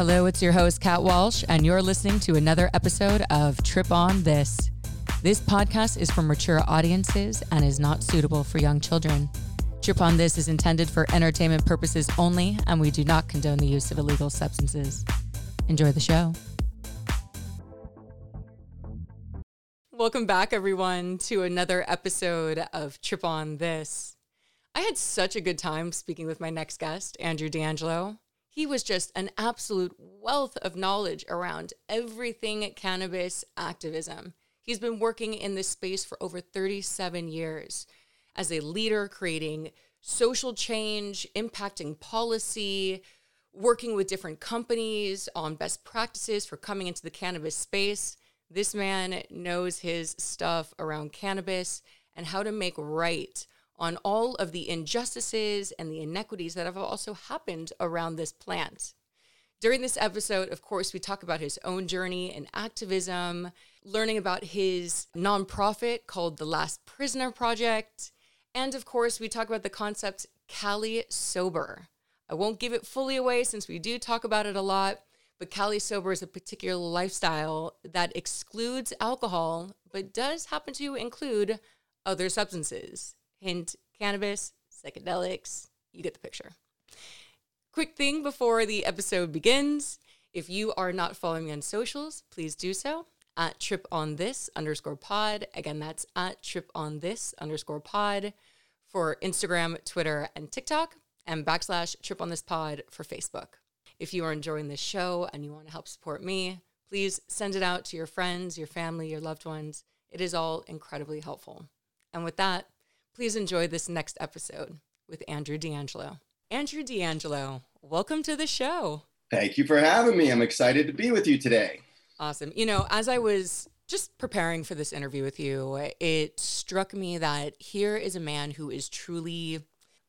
Hello, it's your host, Kat Walsh, and you're listening to another episode of Trip on This. This podcast is for mature audiences and is not suitable for young children. Trip on This is intended for entertainment purposes only, and we do not condone the use of illegal substances. Enjoy the show. Welcome back, everyone, to another episode of Trip on This. I had such a good time speaking with my next guest, Andrew DeAngelo. He was just an absolute wealth of knowledge around everything cannabis activism. He's been working in this space for over 37 years as a leader, creating social change, impacting policy, working with different companies on best practices for coming into the cannabis space. This man knows his stuff around cannabis and how to make right on all of the injustices and the inequities that have also happened around this plant. During this episode, of course, we talk about his own journey in activism, learning about his nonprofit called the Last Prisoner Project, and of course, we talk about the concept Cali Sober. I won't give it fully away since we do talk about it a lot, but Cali Sober is a particular lifestyle that excludes alcohol, but does happen to include other substances. Hint cannabis, psychedelics, you get the picture. Quick thing before the episode begins if you are not following me on socials, please do so at trip on this underscore pod. Again, that's at trip on this underscore pod for Instagram, Twitter, and TikTok, and backslash trip on this pod for Facebook. If you are enjoying this show and you want to help support me, please send it out to your friends, your family, your loved ones. It is all incredibly helpful. And with that, please enjoy this next episode with Andrew DeAngelo. Andrew DeAngelo, welcome to the show. Thank you for having me. I'm excited to be with you today. Awesome. You know, as I was just preparing for this interview with you, it struck me that here is a man who is truly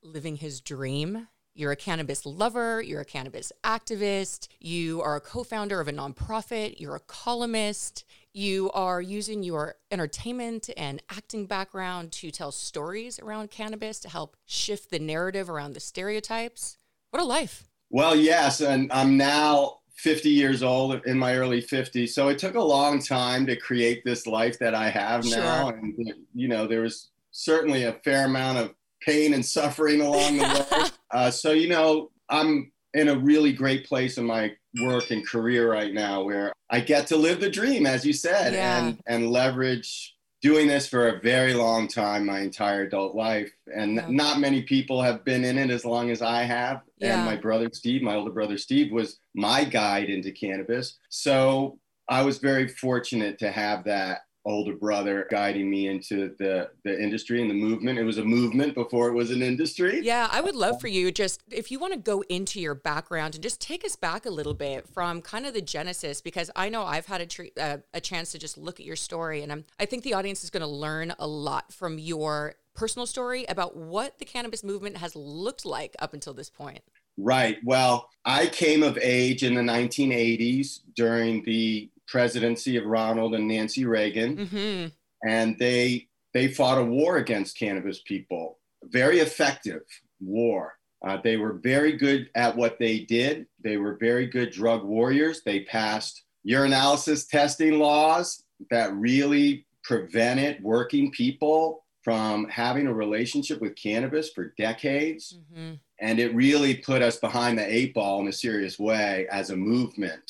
living his dream you're a cannabis lover, you're a cannabis activist, you are a co founder of a nonprofit, you're a columnist, you are using your entertainment and acting background to tell stories around cannabis to help shift the narrative around the stereotypes. What a life. Well, yes. And I'm now 50 years old in my early 50s. So it took a long time to create this life that I have sure. now. And, you know, there was certainly a fair amount of pain and suffering along the way. uh, so, you know, I'm in a really great place in my work and career right now where I get to live the dream, as you said, yeah. and, and leverage doing this for a very long time, my entire adult life. And yeah. not many people have been in it as long as I have. Yeah. And my brother Steve, my older brother Steve, was my guide into cannabis. So I was very fortunate to have that older brother guiding me into the the industry and the movement. It was a movement before it was an industry. Yeah, I would love for you just if you want to go into your background and just take us back a little bit from kind of the genesis because I know I've had a tre- uh, a chance to just look at your story and I'm I think the audience is going to learn a lot from your personal story about what the cannabis movement has looked like up until this point. Right. Well, I came of age in the 1980s during the presidency of Ronald and Nancy Reagan, mm-hmm. and they they fought a war against cannabis people, very effective war. Uh, they were very good at what they did. They were very good drug warriors. They passed urinalysis testing laws that really prevented working people from having a relationship with cannabis for decades. Mm-hmm. And it really put us behind the eight ball in a serious way as a movement.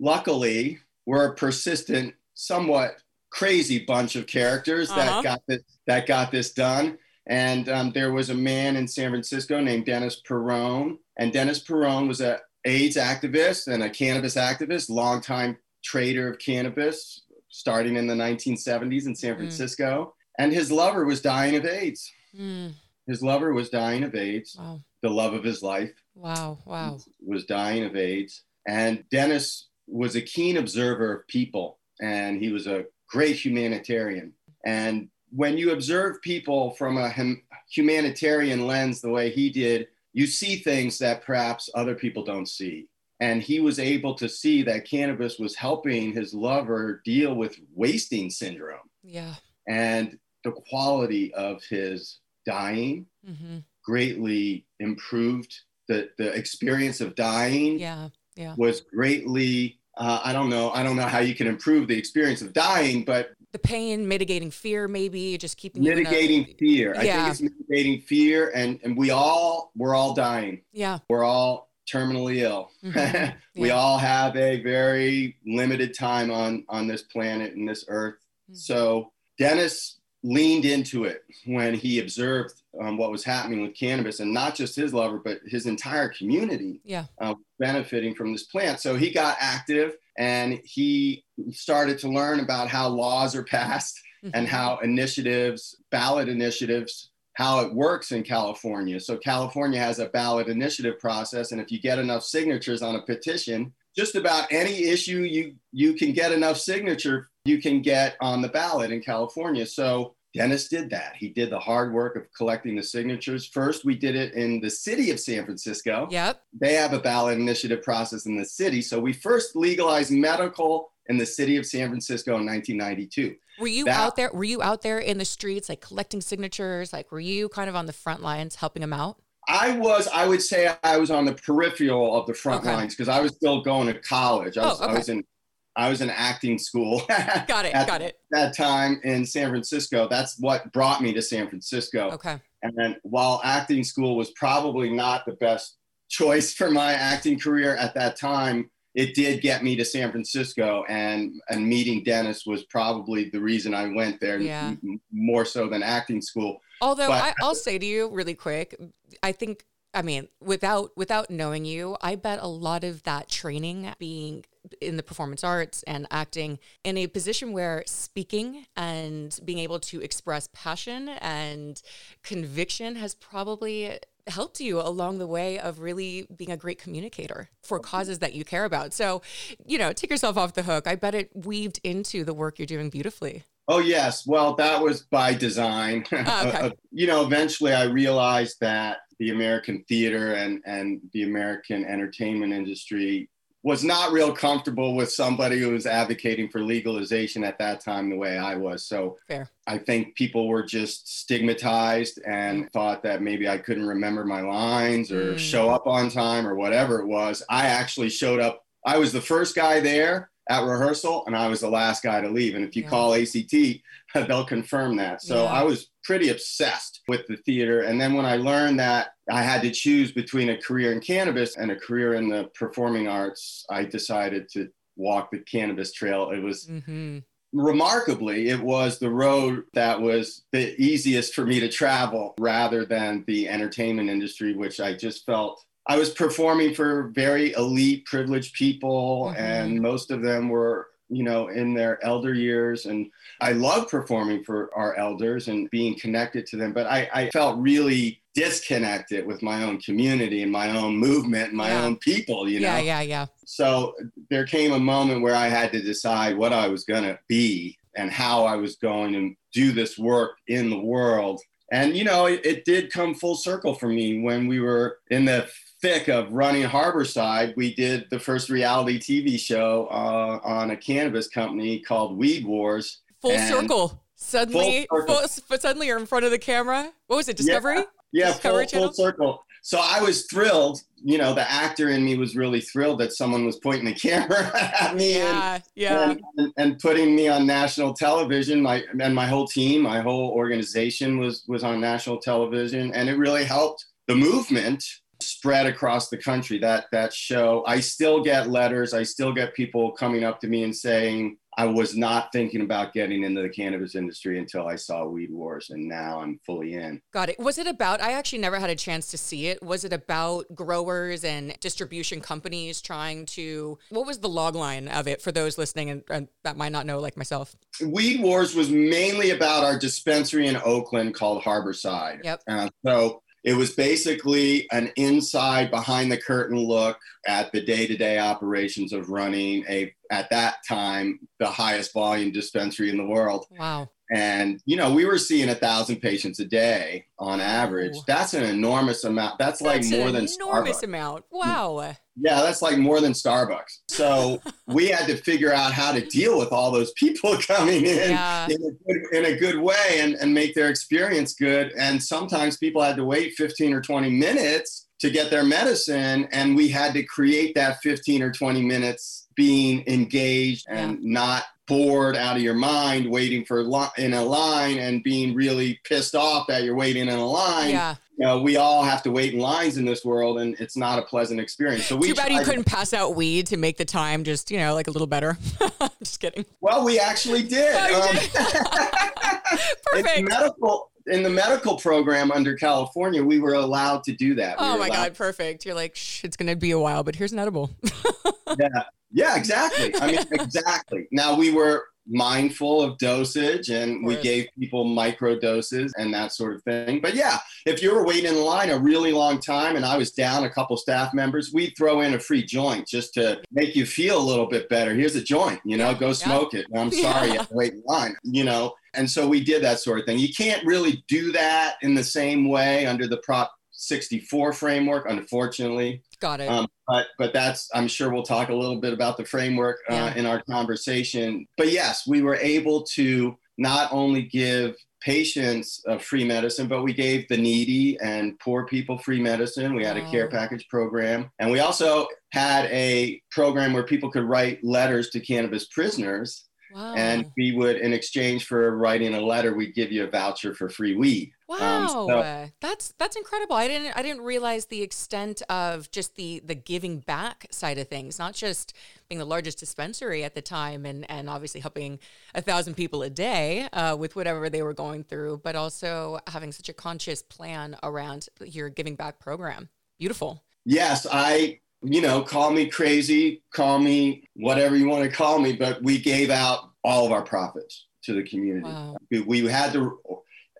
Luckily, we're a persistent, somewhat crazy bunch of characters uh-huh. that got this that got this done. And um, there was a man in San Francisco named Dennis Peron, and Dennis Peron was a AIDS activist and a cannabis activist, longtime trader of cannabis, starting in the 1970s in San mm. Francisco. Mm. And his lover was dying of AIDS. Mm. His lover was dying of AIDS. Wow. The love of his life. Wow! Wow! Was dying of AIDS, and Dennis was a keen observer of people and he was a great humanitarian. And when you observe people from a hum- humanitarian lens the way he did, you see things that perhaps other people don't see. And he was able to see that cannabis was helping his lover deal with wasting syndrome. Yeah. And the quality of his dying mm-hmm. greatly improved the, the experience of dying. Yeah yeah. was greatly uh, I don't know. I don't know how you can improve the experience of dying, but the pain, mitigating fear, maybe just keeping mitigating a, fear. Yeah. I think it's mitigating fear, and and we all we're all dying. Yeah, we're all terminally ill. Mm-hmm. we yeah. all have a very limited time on on this planet and this earth. Mm-hmm. So Dennis leaned into it when he observed um, what was happening with cannabis and not just his lover but his entire community yeah. uh, benefiting from this plant so he got active and he started to learn about how laws are passed mm-hmm. and how initiatives ballot initiatives how it works in california so california has a ballot initiative process and if you get enough signatures on a petition just about any issue you you can get enough signature you can get on the ballot in California. So Dennis did that. He did the hard work of collecting the signatures. First, we did it in the city of San Francisco. Yep. They have a ballot initiative process in the city. So we first legalized medical in the city of San Francisco in 1992. Were you that, out there? Were you out there in the streets, like collecting signatures? Like, were you kind of on the front lines helping them out? I was, I would say I was on the peripheral of the front okay. lines because I was still going to college. I oh, was, oh, okay. I was in I was in acting school. got it. at got it. That time in San Francisco. That's what brought me to San Francisco. Okay. And then while acting school was probably not the best choice for my acting career at that time, it did get me to San Francisco and and meeting Dennis was probably the reason I went there yeah. m- more so than acting school. Although but, I, I'll say to you really quick, I think I mean, without without knowing you, I bet a lot of that training being in the performance arts and acting in a position where speaking and being able to express passion and conviction has probably helped you along the way of really being a great communicator for causes that you care about. So, you know, take yourself off the hook. I bet it weaved into the work you're doing beautifully. Oh yes, well that was by design. Oh, okay. you know, eventually I realized that the American theater and and the American entertainment industry was not real comfortable with somebody who was advocating for legalization at that time the way I was. So Fair. I think people were just stigmatized and mm. thought that maybe I couldn't remember my lines or mm. show up on time or whatever it was. I actually showed up. I was the first guy there at rehearsal and I was the last guy to leave. And if you yeah. call ACT, they'll confirm that. So yeah. I was pretty obsessed with the theater. And then when I learned that I had to choose between a career in cannabis and a career in the performing arts, I decided to walk the cannabis trail. It was mm-hmm. remarkably, it was the road that was the easiest for me to travel rather than the entertainment industry, which I just felt I was performing for very elite, privileged people, mm-hmm. and most of them were you know, in their elder years. And I love performing for our elders and being connected to them. But I, I felt really disconnected with my own community and my own movement and my yeah. own people, you know? Yeah, yeah, yeah. So there came a moment where I had to decide what I was going to be and how I was going to do this work in the world. And, you know, it, it did come full circle for me when we were in the thick of running Harborside, we did the first reality TV show uh, on a cannabis company called Weed Wars. Full circle. Suddenly, full circle. Full, suddenly you're in front of the camera. What was it? Discovery. Yeah, yeah Discovery full, full circle. So I was thrilled. You know, the actor in me was really thrilled that someone was pointing the camera at me yeah, and, yeah. And, and, putting me on national television. My and my whole team, my whole organization was was on national television, and it really helped the movement spread across the country that that show. I still get letters. I still get people coming up to me and saying i was not thinking about getting into the cannabis industry until i saw weed wars and now i'm fully in. Got it. Was it about i actually never had a chance to see it. Was it about growers and distribution companies trying to what was the log line of it for those listening and, and that might not know like myself? Weed wars was mainly about our dispensary in oakland called harborside. Yep. Uh, so it was basically an inside behind the curtain look at the day-to-day operations of running a at that time the highest volume dispensary in the world. Wow. And you know we were seeing a thousand patients a day on average. That's an enormous amount. That's, that's like more than enormous Starbucks. amount. Wow yeah that's like more than starbucks so we had to figure out how to deal with all those people coming in yeah. in, a good, in a good way and, and make their experience good and sometimes people had to wait 15 or 20 minutes to get their medicine. And we had to create that 15 or 20 minutes being engaged and yeah. not bored out of your mind waiting for li- in a line and being really pissed off that you're waiting in a line. Yeah. You know, we all have to wait in lines in this world and it's not a pleasant experience. So we Too bad you couldn't pass out weed to make the time just, you know, like a little better. just kidding. Well, we actually did. Oh, um, did? Perfect. medical in the medical program under California, we were allowed to do that. We oh my God, perfect. You're like, Shh, it's going to be a while, but here's an edible. yeah. Yeah, exactly. I mean, exactly. Now we were mindful of dosage and we gave people micro doses and that sort of thing. But yeah, if you were waiting in line a really long time and I was down a couple staff members, we'd throw in a free joint just to make you feel a little bit better. Here's a joint, you know, go smoke yeah. it. I'm sorry, yeah. you have to wait in line, you know. And so we did that sort of thing. You can't really do that in the same way under the Prop 64 framework, unfortunately. Got it. Um, but but that's I'm sure we'll talk a little bit about the framework uh, yeah. in our conversation. But yes, we were able to not only give patients uh, free medicine, but we gave the needy and poor people free medicine. We had a care package program, and we also had a program where people could write letters to cannabis prisoners Wow. And we would, in exchange for writing a letter, we'd give you a voucher for free weed. Wow, um, so, that's that's incredible. I didn't I didn't realize the extent of just the the giving back side of things. Not just being the largest dispensary at the time, and and obviously helping a thousand people a day uh, with whatever they were going through, but also having such a conscious plan around your giving back program. Beautiful. Yes, I you know, call me crazy, call me whatever you want to call me, but we gave out all of our profits to the community. Wow. We had to,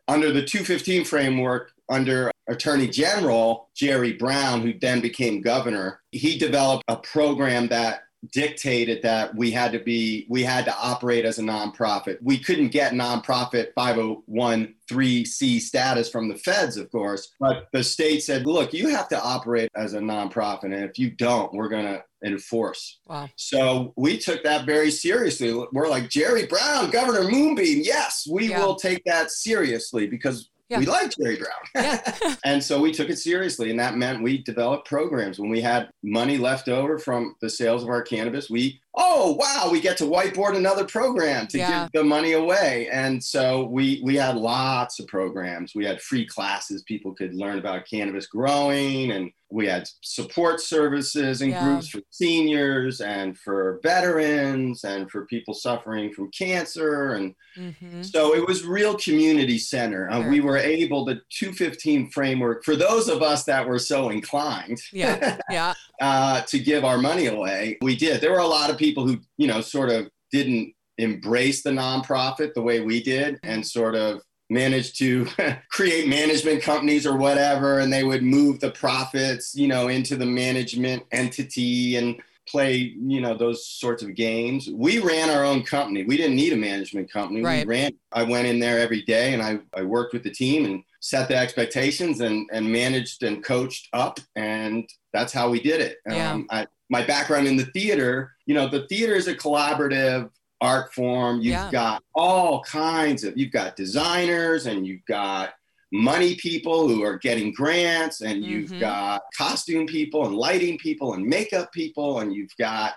under the 215 framework, under Attorney General Jerry Brown, who then became governor, he developed a program that dictated that we had to be we had to operate as a nonprofit. We couldn't get nonprofit 501c status from the feds, of course, but the state said, "Look, you have to operate as a nonprofit, and if you don't, we're going to enforce." Wow. So we took that very seriously. We're like Jerry Brown, Governor Moonbeam. Yes, we yeah. will take that seriously because yeah. we like Jerry Brown. Yeah. and so we took it seriously. And that meant we developed programs. When we had money left over from the sales of our cannabis, we, oh, wow, we get to whiteboard another program to yeah. give the money away. And so we, we had lots of programs. We had free classes. People could learn about cannabis growing and we had support services and yeah. groups for seniors and for veterans and for people suffering from cancer and mm-hmm. so it was real community center uh, we were able the 215 framework for those of us that were so inclined yeah yeah uh, to give our money away we did there were a lot of people who you know sort of didn't embrace the nonprofit the way we did and sort of managed to create management companies or whatever and they would move the profits you know into the management entity and play you know those sorts of games we ran our own company we didn't need a management company right. we ran i went in there every day and I, I worked with the team and set the expectations and and managed and coached up and that's how we did it yeah. um, I, my background in the theater you know the theater is a collaborative art form. You've yeah. got all kinds of, you've got designers and you've got money people who are getting grants and mm-hmm. you've got costume people and lighting people and makeup people and you've got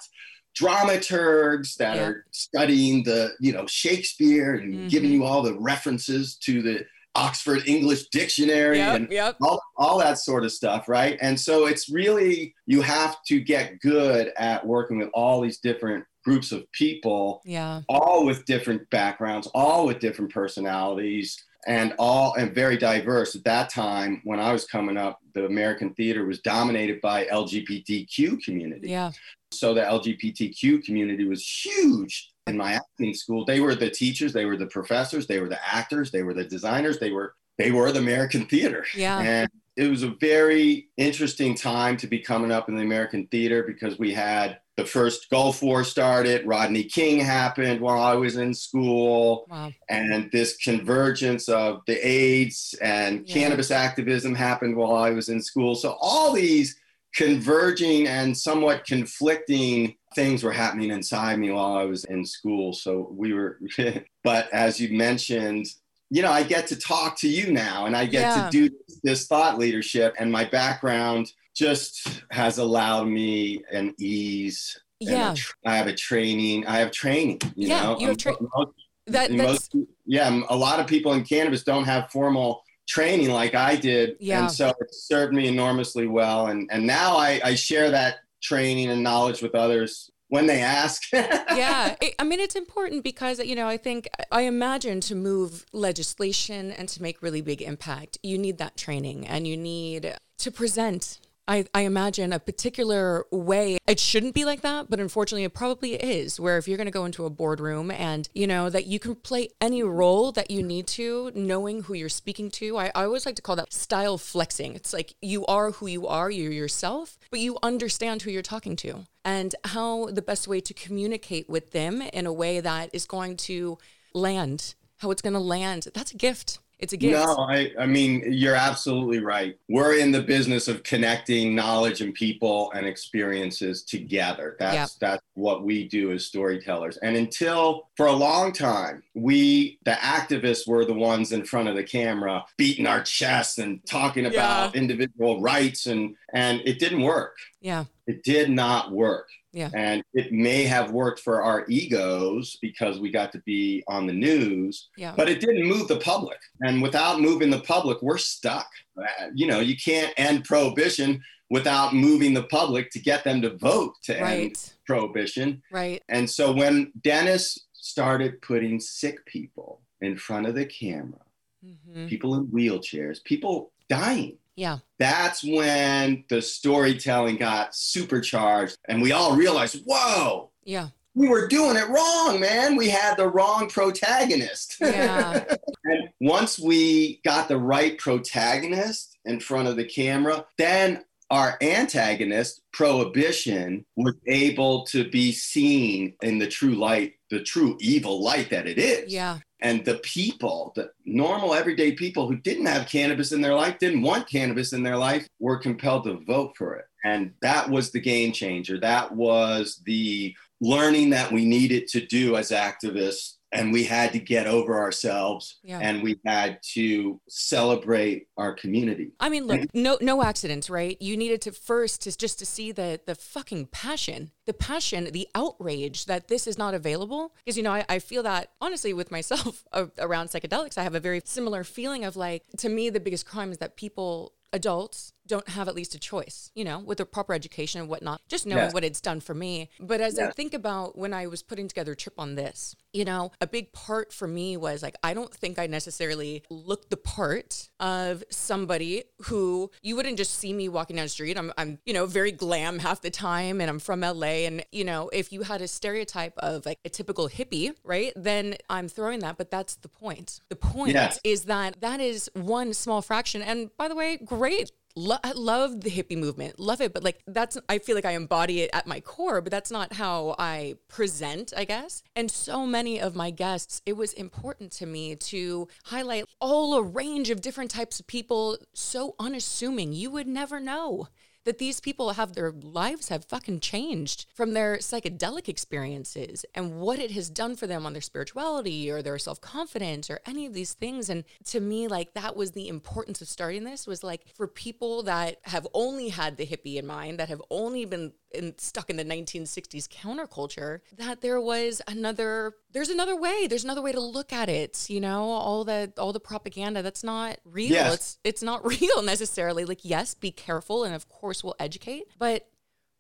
dramaturgs that yeah. are studying the, you know, Shakespeare and mm-hmm. giving you all the references to the Oxford English Dictionary yep, and yep. All, all that sort of stuff, right? And so it's really, you have to get good at working with all these different groups of people, yeah, all with different backgrounds, all with different personalities, and all and very diverse. At that time, when I was coming up, the American theater was dominated by LGBTQ community. Yeah. So the LGBTQ community was huge in my acting school. They were the teachers, they were the professors, they were the actors, they were the designers, they were they were the American theater. Yeah. And it was a very interesting time to be coming up in the American theater because we had the first Gulf War started, Rodney King happened while I was in school, wow. and this convergence of the AIDS and yeah. cannabis activism happened while I was in school. So all these converging and somewhat conflicting things were happening inside me while I was in school. So we were, but as you mentioned, you know, I get to talk to you now and I get Yeah. to do this thought leadership. And my background just has allowed me an ease. Yeah. I have a training. I have training. You Yeah, know, you have tra- Most- That most, yeah, a lot of people in cannabis don't have formal training like I did. Yeah. And so it served me enormously well. And, and now I, I share that training and knowledge with others when they ask. yeah it, i mean it's important because you know i think i imagine to move legislation and to make really big impact you need that training and you need to present I, I imagine a particular way it shouldn't be like that but unfortunately it probably is where if you're going to go into a boardroom and you know that you can play any role that you need to knowing who you're speaking to I, I always like to call that style flexing it's like you are who you are you're yourself but you understand who you're talking to and how the best way to communicate with them in a way that is going to land, how it's going to land. That's a gift. It's a gift. No, I, I mean, you're absolutely right. We're in the business of connecting knowledge and people and experiences together. That's Yep. that's what we do as storytellers. And until for a long time, we the activists were the ones in front of the camera beating our chests and talking about individual rights and and it didn't work. Yeah. It did not work. Yeah. And it may have worked for our egos because we got to be on the news, Yeah. but it didn't move the public. And without moving the public, we're stuck. Uh, You know, you can't end prohibition without moving the public to get them to vote to end prohibition. Right. And so when Dennis started putting sick people in front of the camera, hmm people in wheelchairs, people dying, Yeah. that's when the storytelling got supercharged and we all realized, whoa, Yeah. we were doing it wrong, man. We had the wrong protagonist. Yeah. and once we got the right protagonist in front of the camera, then our antagonist, prohibition, was able to be seen in the true light, the true evil light that it is. Yeah. And the people, the normal everyday people who didn't have cannabis in their life, didn't want cannabis in their life, were compelled to vote for it. And that was the game changer. That was the learning that we needed to do as activists. And we had to get over ourselves Yeah. and we had to celebrate our community. I mean, look, no, no accidents, right? You needed to first to just to see the the fucking passion, the passion, the outrage that this is not available. Because you know, I, I feel that honestly with myself around psychedelics, I have a very similar feeling of like, to me, the biggest crime is that people, adults, don't have at least a choice. You know, with a proper education and whatnot, just knowing Yes. what it's done for me. But as I think about when I was putting together a trip on this, you know, a big part for me was like, I don't think I necessarily looked the part of somebody who you wouldn't just see me walking down the street. I'm, I'm, you know, very glam half the time and I'm from LA. And, you know, if you had a stereotype of like a typical hippie, right, then I'm throwing that. But that's the point. The point Yes. is that that is one small fraction. And by the way, great. Lo- love the hippie movement, love it, but like that's I feel like I embody it at my core, but that's not how I present, I guess. And so many of my guests, it was important to me to highlight all a range of different types of people, so unassuming. You would never know that these people have their lives have fucking changed from their psychedelic experiences and what it has done for them on their spirituality or their self-confidence or any of these things. And to me like that was the importance of starting this was like for people that have only had the hippie in mind that have only been in, stuck in the 1960s counterculture that there was another there's another way. There's another way to look at it you know? All the all the propaganda that's not real. Yes. it's it's not real necessarily. Like yes be careful and of course we'll educate but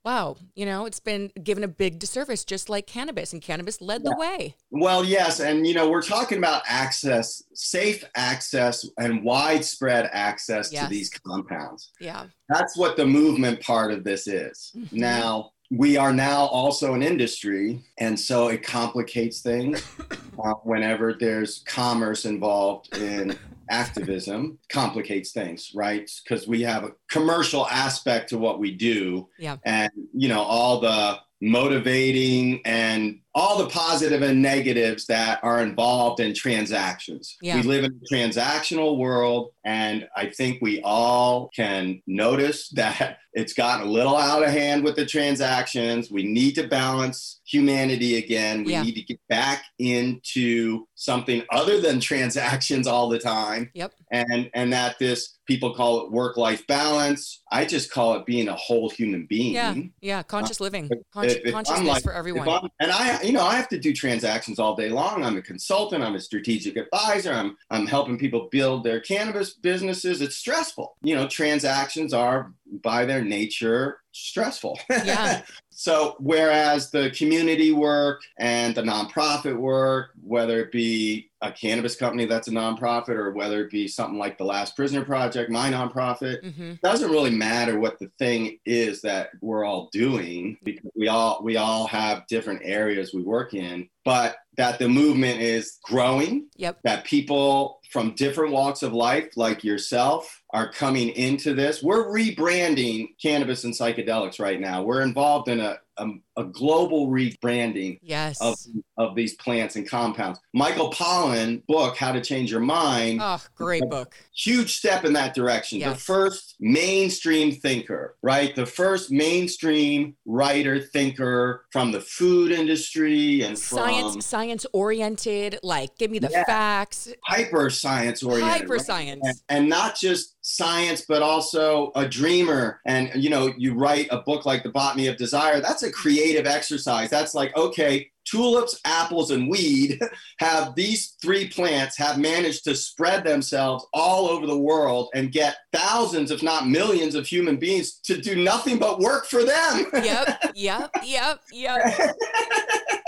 wow you know it's been given a big disservice just like cannabis and cannabis led the way Well, yes. And, you know, we're talking about access, safe access, and widespread access Yes. to these compounds. yeah That's what the movement part of this is. Mhm. Now, we are now also an industry, and so it complicates things uh, whenever there's commerce involved in activism, complicates things, right? Because we have a commercial aspect to what we do. Yeah. And, you know, all the motivating and all the positive and negatives that are involved in transactions. Yeah. We live in a transactional world, and I think we all can notice that it's gotten a little out of hand with the transactions. We need to balance humanity again. We Yeah. need to get back into something other than transactions all the time. Yep. And and that this people call it work life balance. I just call it being a whole human being. Yeah. Yeah. Conscious living. Consci- if I'm consciousness like- for everyone. And I, you know, I have to do transactions all day long. I'm a consultant. I'm a strategic advisor. I'm, I'm helping people build their cannabis businesses. It's stressful. You know, transactions are by their nature stressful. Yeah. so whereas the community work and the nonprofit work, whether it be a cannabis company that's a nonprofit or whether it be something like the Last Prisoner Project, my nonprofit, hmm doesn't really matter what the thing is that we're all doing because we all we all have different areas we work in but that the movement is growing Yep. that people from different walks of life like yourself are coming into this we're rebranding cannabis and psychedelics right now we're involved in a, a, a global rebranding Yes. of, of these plants and compounds michael pollan book how to change your mind oh, great book. huge step in that direction. The first mainstream thinker, right? The first mainstream writer thinker from the food industry and from Science, science oriented. Like, give me the Yeah. facts. hyper science oriented. Hyper right? science. And, and not just science, but also a dreamer. And you know, you write a book like The Botany of Desire. That's a creative exercise. That's like, okay, tulips, apples, and weed have these three plants have managed to spread themselves all over the world and get thousands, if not millions, of human beings to do nothing but work for them. Yep. Yep. Yep. Yep.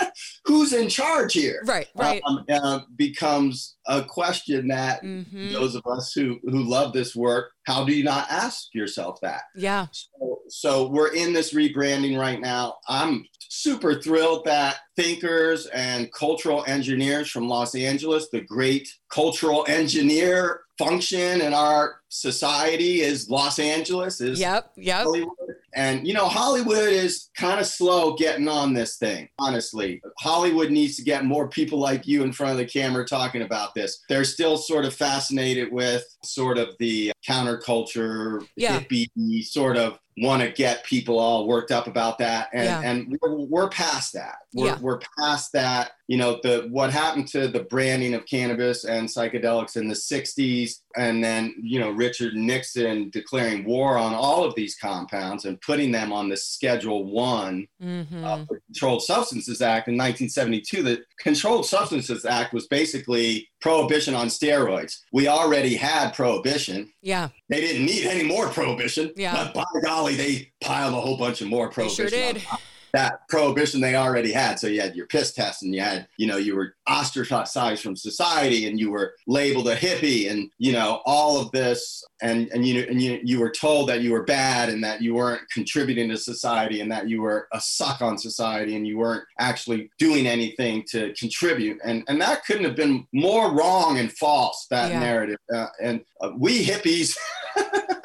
Who's in charge here? Right. Right. Um, uh, becomes a question that hmm those of us who who love this work how do you not ask yourself that Yeah. so, so we're in this rebranding right now i'm super thrilled that thinkers and cultural engineers from los angeles the great cultural engineer function in our society is los angeles is Yep. Yep. Hollywood. And you know, Hollywood is kind of slow getting on this thing, honestly. Hollywood needs to get more people like you in front of the camera talking about this. They're still sort of fascinated with sort of the counterculture, Yeah. hippie sort of want to get people all worked up about that. And, Yeah. and we're, we're past that. We're, Yeah. we're past that. You know, the what happened to the branding of cannabis and psychedelics in the 60s, and then, you know, Richard Nixon declaring war on all of these compounds and putting them on the Schedule One hmm of the Controlled Substances Act in 1972. The Controlled Substances Act was basically prohibition on steroids. We already had prohibition. Yeah. They didn't need any more prohibition. Yeah. But by golly, they piled a whole bunch of more They prohibition. sure on did. That prohibition they already had. So you had your piss test and you had, you know, you were ostracized from society and you were labeled a hippie and, you know, all of this. And, and you and you, you were told that you were bad and that you weren't contributing to society and that you were a suck on society and you weren't actually doing anything to contribute. And, and that couldn't have been more wrong and false, that Yeah. narrative. Uh, and uh, we hippies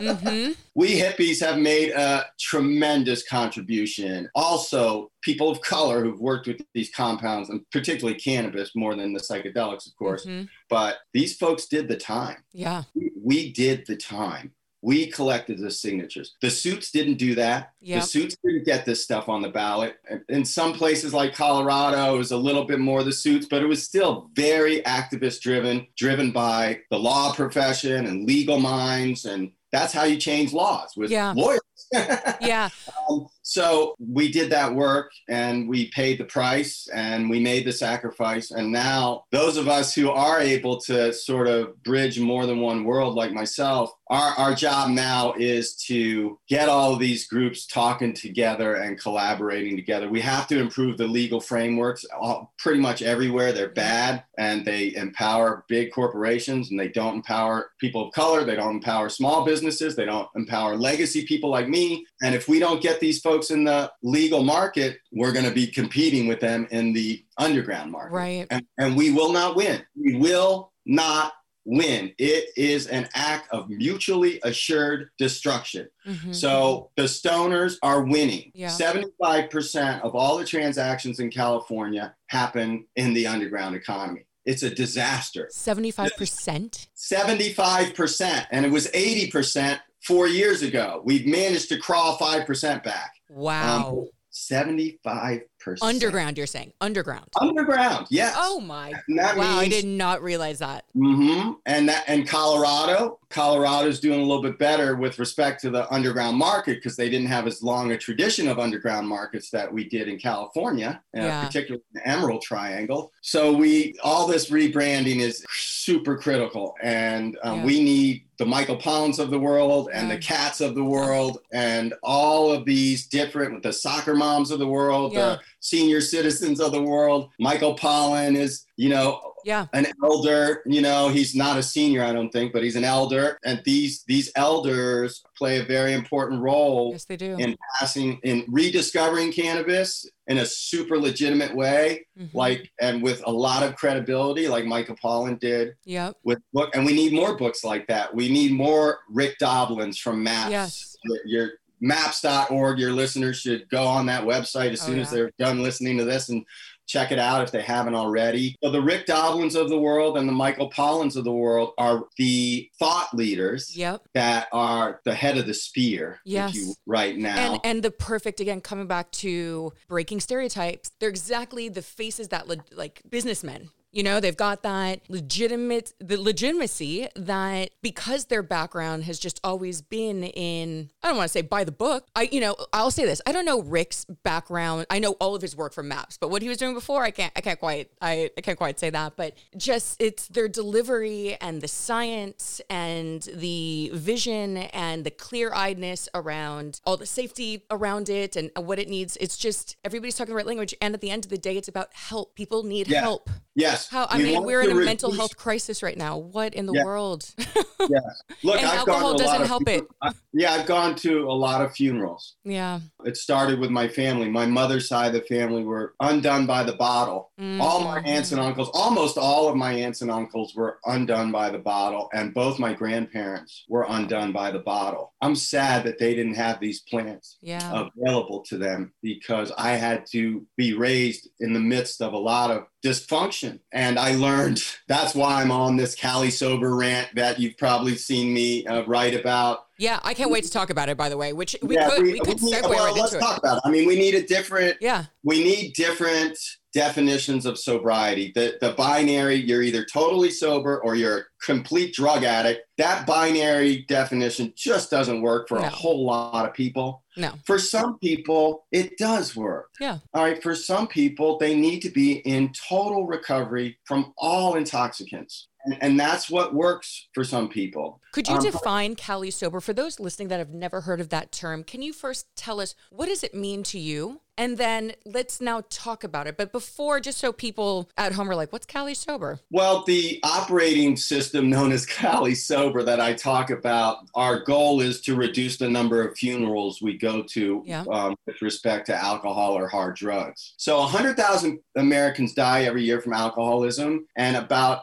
hmm we hippies have made a tremendous contribution. Also, people of color who've worked with these compounds, and particularly cannabis, more than the psychedelics, of course. hmm But these folks did the time. Yeah. We, we did the time. We collected the signatures. The suits didn't do that. Yep. The suits didn't get this stuff on the ballot. In some places like Colorado, it was a little bit more the suits, but it was still very activist driven, driven by the law profession and legal minds. And that's how you change laws with Yeah. lawyers. Yeah. Um, so we did that work and we paid the price and we made the sacrifice. And now, those of us who are able to sort of bridge more than one world, like myself, our, our job now is to get all of these groups talking together and collaborating together. We have to improve the legal frameworks all, pretty much everywhere. They're bad and they empower big corporations and they don't empower people of color. They don't empower small businesses. They don't empower legacy people like me. And if we don't get these folks in the legal market, we're going to be competing with them in the underground market. Right. And, and we will not win. We will not win. It is an act of mutually assured destruction. Mm-hmm. So the stoners are winning. Yeah. 75% of all the transactions in California happen in the underground economy. It's a disaster. 75%? 75%. And it was 80% four years ago. We've managed to crawl 5% back. Wow. Um, 75 Underground, you're saying underground. Underground, yes. Oh my! Wow, means, I did not realize that. Mm-hmm. And that and Colorado, Colorado's doing a little bit better with respect to the underground market because they didn't have as long a tradition of underground markets that we did in California, uh, particularly the Emerald Triangle. So we all this rebranding is super critical, and um, yeah. we need the Michael Pollans of the world and the cats of the world and all of these different the soccer moms of the world, yeah. the senior citizens of the world. Michael Pollan is, you know, yeah. an elder. You know, he's not a senior, I don't think, but he's an elder. And these these elders play a very important role. Yes, they do. In passing, in rediscovering cannabis in a super legitimate way, mm-hmm. like and with a lot of credibility, like Michael Pollan did. Yep. With book, and we need more books like that. We need more Rick Doblins from MAPS. Yes. Your, maps.org your listeners should go on that website as oh, soon yeah. as they're done listening to this and check it out if they haven't already. So the Rick Doblins of the world and the Michael Pollans of the world are the thought leaders yep. that are the head of the spear yes. you, right now. And, and the perfect, again, coming back to breaking stereotypes, they're exactly the faces that like businessmen you know, they've got that legitimate, the legitimacy that because their background has just always been in, I don't want to say by the book. I, you know, I'll say this. I don't know Rick's background. I know all of his work from Maps, but what he was doing before, I can't, I can't quite, I, I can't quite say that. But just it's their delivery and the science and the vision and the clear eyedness around all the safety around it and what it needs. It's just everybody's talking the right language. And at the end of the day, it's about help. People need yeah. help. Yes. How I we mean, we're in a reduce... mental health crisis right now. What in the yeah. world? yeah. Look, and I've alcohol gone to doesn't help it. I, yeah, I've gone to a lot of funerals. Yeah. It started with my family. My mother's side of the family were undone by the bottle. Mm-hmm. All my aunts and uncles, almost all of my aunts and uncles were undone by the bottle, and both my grandparents were undone by the bottle. I'm sad that they didn't have these plants yeah. available to them because I had to be raised in the midst of a lot of dysfunction. And I learned that's why I'm on this Cali Sober rant that you've probably seen me uh, write about. Yeah, I can't wait to talk about it. By the way, which we yeah, could we, we could segue well, right let's into talk it. about it. I mean, we need a different. Yeah. We need different definitions of sobriety. The, the binary, you're either totally sober or you're a complete drug addict. That binary definition just doesn't work for no. a whole lot of people. No. For some people, it does work. Yeah. All right. For some people, they need to be in total recovery from all intoxicants. And, and that's what works for some people. Could you um, define Cali Sober for those listening that have never heard of that term? Can you first tell us what does it mean to you? And then let's now talk about it. But before, just so people at home are like, what's Cali Sober? Well, the operating system known as Cali Sober that I talk about, our goal is to reduce the number of funerals we go to yeah. um, with respect to alcohol or hard drugs. So 100,000 Americans die every year from alcoholism, and about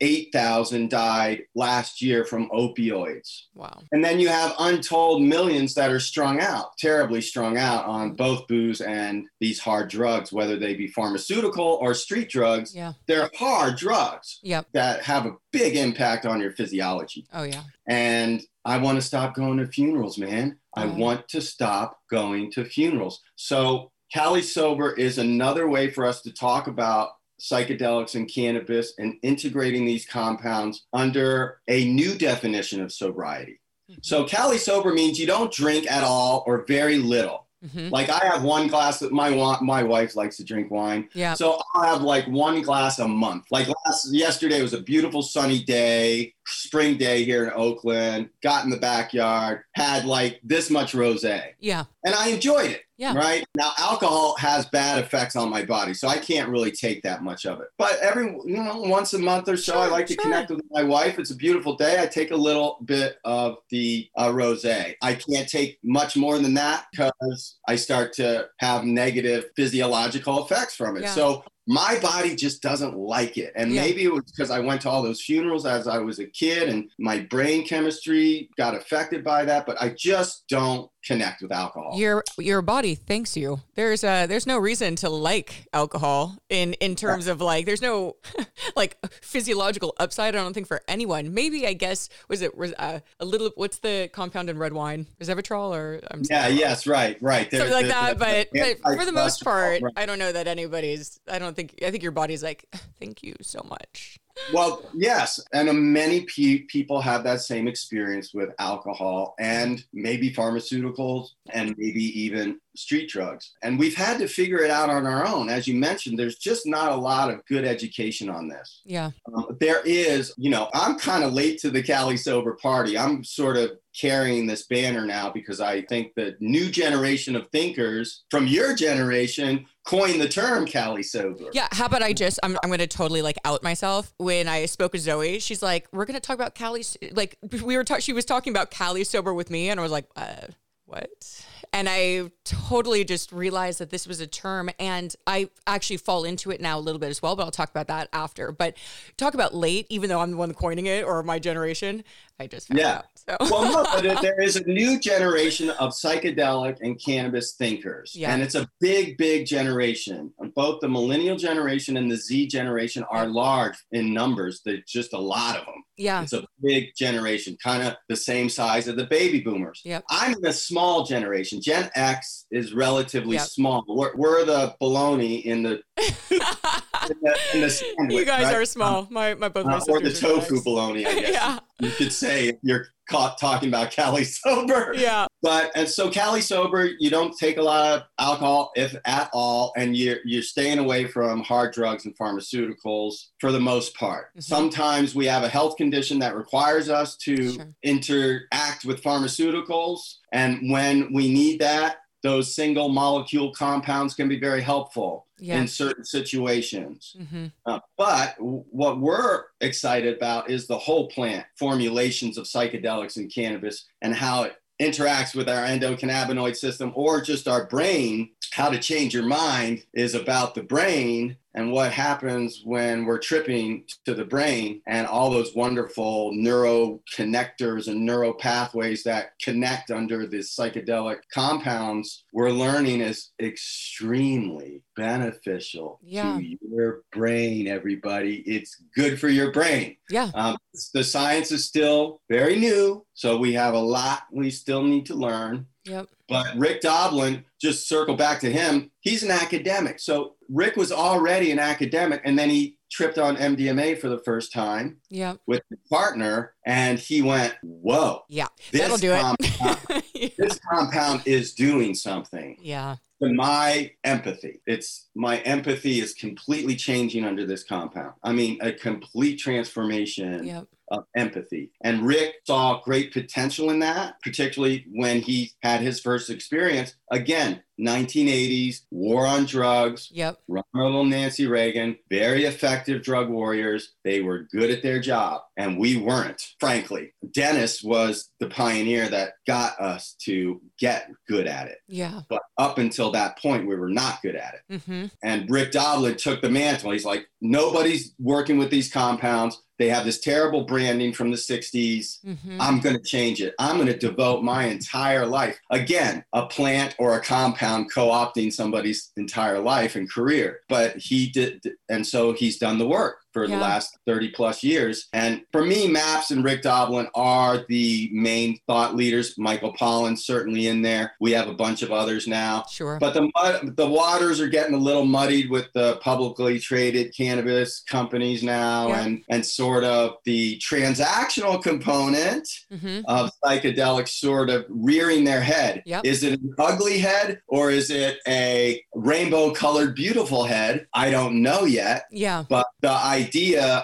88,000 died last year from opioids. Wow. And then you have untold millions that are strung out, terribly strung out on both booze and these hard drugs, whether they be pharmaceutical or street drugs. Yeah. They're hard drugs yep. that have a big impact on your physiology. Oh, yeah. And I want to stop going to funerals, man. I oh, want to stop going to funerals. So, Cali Sober is another way for us to talk about psychedelics and cannabis and integrating these compounds under a new definition of sobriety. Mm-hmm. So, Cali Sober means you don't drink at all or very little. Mm-hmm. Like I have one glass that my my wife likes to drink wine. Yeah. So I'll have like one glass a month. Like last yesterday was a beautiful sunny day, spring day here in Oakland. Got in the backyard, had like this much rosé. Yeah. And I enjoyed it. Yeah. Right. Now, alcohol has bad effects on my body, so I can't really take that much of it. But every, you know, once a month or so, sure, I like to connect with my wife. It's a beautiful day. I take a little bit of the uh, rosé. I can't take much more than that because I start to have negative physiological effects from it. Yeah. So my body just doesn't like it. And Yeah. maybe it was because I went to all those funerals as I was a kid and my brain chemistry got affected by that, but I just don't connect with alcohol. Your your body thanks you. There's uh there's no reason to like alcohol in in terms of like there's no like physiological upside. I don't think for anyone. Maybe I guess was it was uh, a little what's the compound in red wine? Resveratrol or I'm yeah, yes, right, right. There- something like there- that. But, but for the most part, Right. I don't know that anybody's. I don't think. I think your body's like, thank you so much. Well, yes, and many pe- people have that same experience with alcohol and maybe pharmaceuticals and maybe even street drugs. And we've had to figure it out on our own. As you mentioned, there's just not a lot of good education on this. Yeah. Um, there is, you know, I'm kind of late to the Cali Sober party. I'm sort of carrying this banner now because I think the new generation of thinkers from your generation coined the term Cali Sober. Yeah. How about I just, I'm, I'm going to totally like out myself. When I spoke with Zoe, she's like, we're going to talk about Cali. Like we were, ta- she was talking about Cali sober with me. And I was like, uh, what? And I totally just realized that this was a term and I actually fall into it now a little bit as well, but I'll talk about that after. But talk about late, even though I'm the one coining it or my generation, I just found Yeah. out. So well, no, but there is a new generation of psychedelic and cannabis thinkers. Yeah. And it's a big, big generation. Both the millennial generation and the Z generation are large in numbers. There's just a lot of them. yeah. It's a big generation, kind of the same size of the baby boomers. Yep. I'm in a small generation. Gen X is relatively Yep. small. We're, we're the baloney in the, in the, in the sandwich, you guys right? are small. My, my, both my Uh, or the tofu baloney, I guess yeah. You could say if you're caught talking about Cali sober. Yeah. But and so Cali sober, you don't take a lot of alcohol, if at all, and you're you're staying away from hard drugs and pharmaceuticals for the most part. Mhm. Sometimes we have a health condition that requires us to Sure. interact with pharmaceuticals, and when we need that, those single molecule compounds can be very helpful Yeah. in certain situations. hmm Uh, but w- what we're excited about is the whole plant formulations of psychedelics and cannabis and how it interacts with our endocannabinoid system or just our brain. How to change your mind is about the brain and what happens when we're tripping to the brain and all those wonderful neuro connectors and neural pathways that connect under the psychedelic compounds we're learning is extremely beneficial Yeah. to your brain everybody it's good for your brain Yeah. um, the science is still very new so we have a lot we still need to learn Yep. But Rick Doblin, just circle back to him, he's an academic. So Rick was already an academic, and then he tripped on MDMA for the first time Yep. with his partner, and he went, Whoa, Yeah. this, That'll do compound, it. this compound is doing something yeah. to my empathy. It's my empathy is completely changing under this compound. I mean, a complete transformation Yep. Of empathy. And Rick saw great potential in that, particularly when he had his first experience. Again, 1980s, war on drugs, Yep. Ronald and Nancy Reagan, very effective drug warriors. They were good at their job, and we weren't, frankly. Dennis was the pioneer that got us to get good at it. Yeah. But up until that point, we were not good at it. Mm-hmm. And Rick Doblin took the mantle. He's like, nobody's working with these compounds. They have this terrible branding from the 60s. Mm-hmm. I'm going to change it. I'm going to devote my entire life. Again, a plant or a compound co opting somebody's entire life and career. But he did, and so he's done the work for Yeah. the last 30 plus years. And for me, Maps and Rick Doblin are the main thought leaders. Michael Pollan's certainly in there. We have a bunch of others now. Sure. But the mud, the waters are getting a little muddied with the publicly traded cannabis companies now, Yeah. and and sort of the transactional component mm-hmm. of psychedelics sort of rearing their head. Yep. Is it an ugly head or is it a rainbow colored beautiful head? I don't know yet. Yeah. But the idea,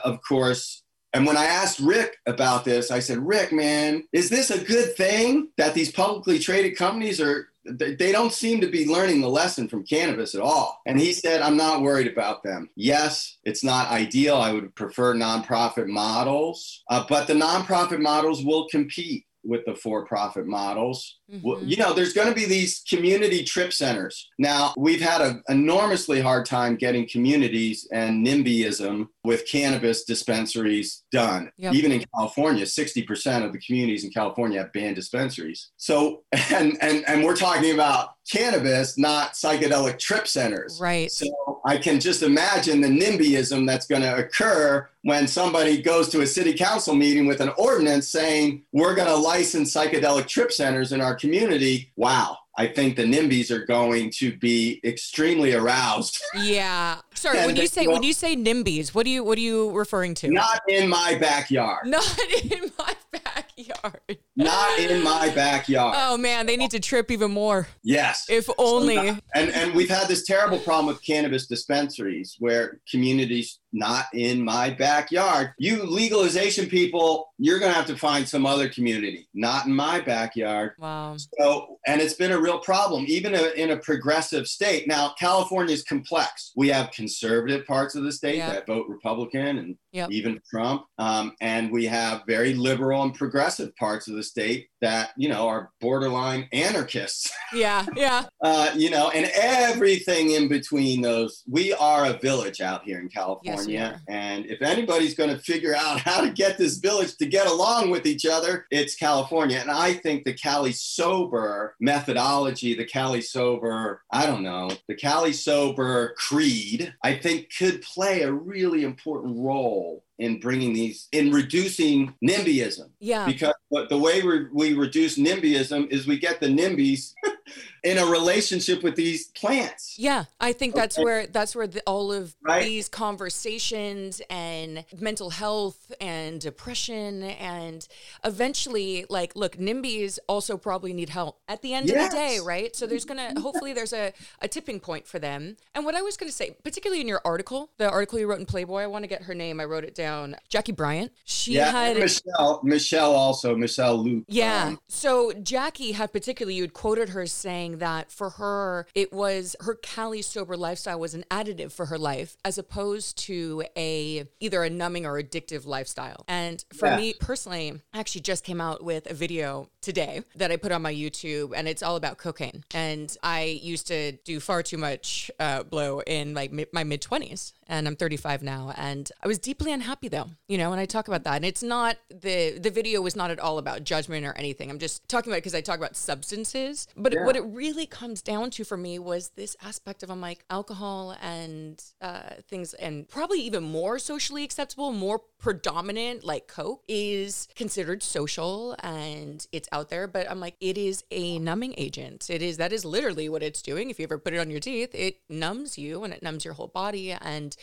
of course, and when I asked Rick about this, I said, Rick, man, is this a good thing that these publicly traded companies are? they they don't seem to be learning the lesson from cannabis at all. And he said, I'm not worried about them. Yes, it's not ideal. I would prefer nonprofit models, uh, but the nonprofit models will compete with the for-profit models. Mhm. You know, there's going to be these community trip centers. Now, we've had an enormously hard time getting communities and NIMBYism with cannabis dispensaries done. Yep. Even in California, 60% of the communities in California have banned dispensaries. So, and and and we're talking about cannabis, not psychedelic trip centers. Right. So I can just imagine the NIMBYism that's going to occur when somebody goes to a city council meeting with an ordinance saying we're going to license psychedelic trip centers in our community. Wow. I think the NIMBYs are going to be extremely aroused. Yeah. Sorry, when you say when you say NIMBYs, what do you what are you referring to? Not in my backyard. Not in my backyard. Not in my backyard. Oh man, they need to trip even more. Yes. If only. And and we've had this terrible problem with cannabis dispensaries where communities not in my backyard. You legalization people, you're going to have to find some other community, not in my backyard. Wow. So, and it's been a real problem, even a, in a progressive state. Now, California is complex. We have conservative parts of the state Yeah. that vote Republican and Yep. even Trump. Um, and we have very liberal and progressive parts of the state that, you know, are borderline anarchists. Yeah, yeah. uh, you know, and everything in between those. We are a village out here in California. and if anybody's going to figure out how to get this village to get along with each other, it's California. And I think the Cali Sober methodology, the Cali Sober, I don't know, the Cali Sober creed, I think could play a really important role role in bringing these, in reducing NIMBYism Yeah. because the, the way we, we reduce NIMBYism is we get the nimbies in a relationship with these plants. Yeah, I think that's where that's where the, all of Right. these conversations and mental health and depression and eventually like look nimbies also probably need help at the end of the day, right? So there's going to hopefully there's a, a tipping point for them. And what I was going to say, particularly in your article, the article you wrote in Playboy, I want to get her name. I wrote it down. Jackie Bryant. She yeah, had Michelle, Michelle also, Michelle Luke. yeah. um, so Jackie had particularly, you had quoted her saying that for her, it was her Cali sober lifestyle was an additive for her life as opposed to a either a numbing or addictive lifestyle. And for Yeah. me personally, I actually just came out with a video today that I put on my YouTube and it's all about cocaine. And I used to do far too much uh, blow in like mi- my mid 20s and I'm 35 now and I was deeply unhappy though, you know, and I talk about that. And it's not the the video was not at all about judgment or anything. I'm just talking about it because I talk about substances, but Yeah. what it really comes down to for me was this aspect of I'm like alcohol and uh, things and probably even more socially acceptable, more predominant like coke is considered social and it's out there but i'm like it is a numbing agent. It is that is literally what it's doing. If you ever put it on your teeth it numbs you and it numbs your whole body. And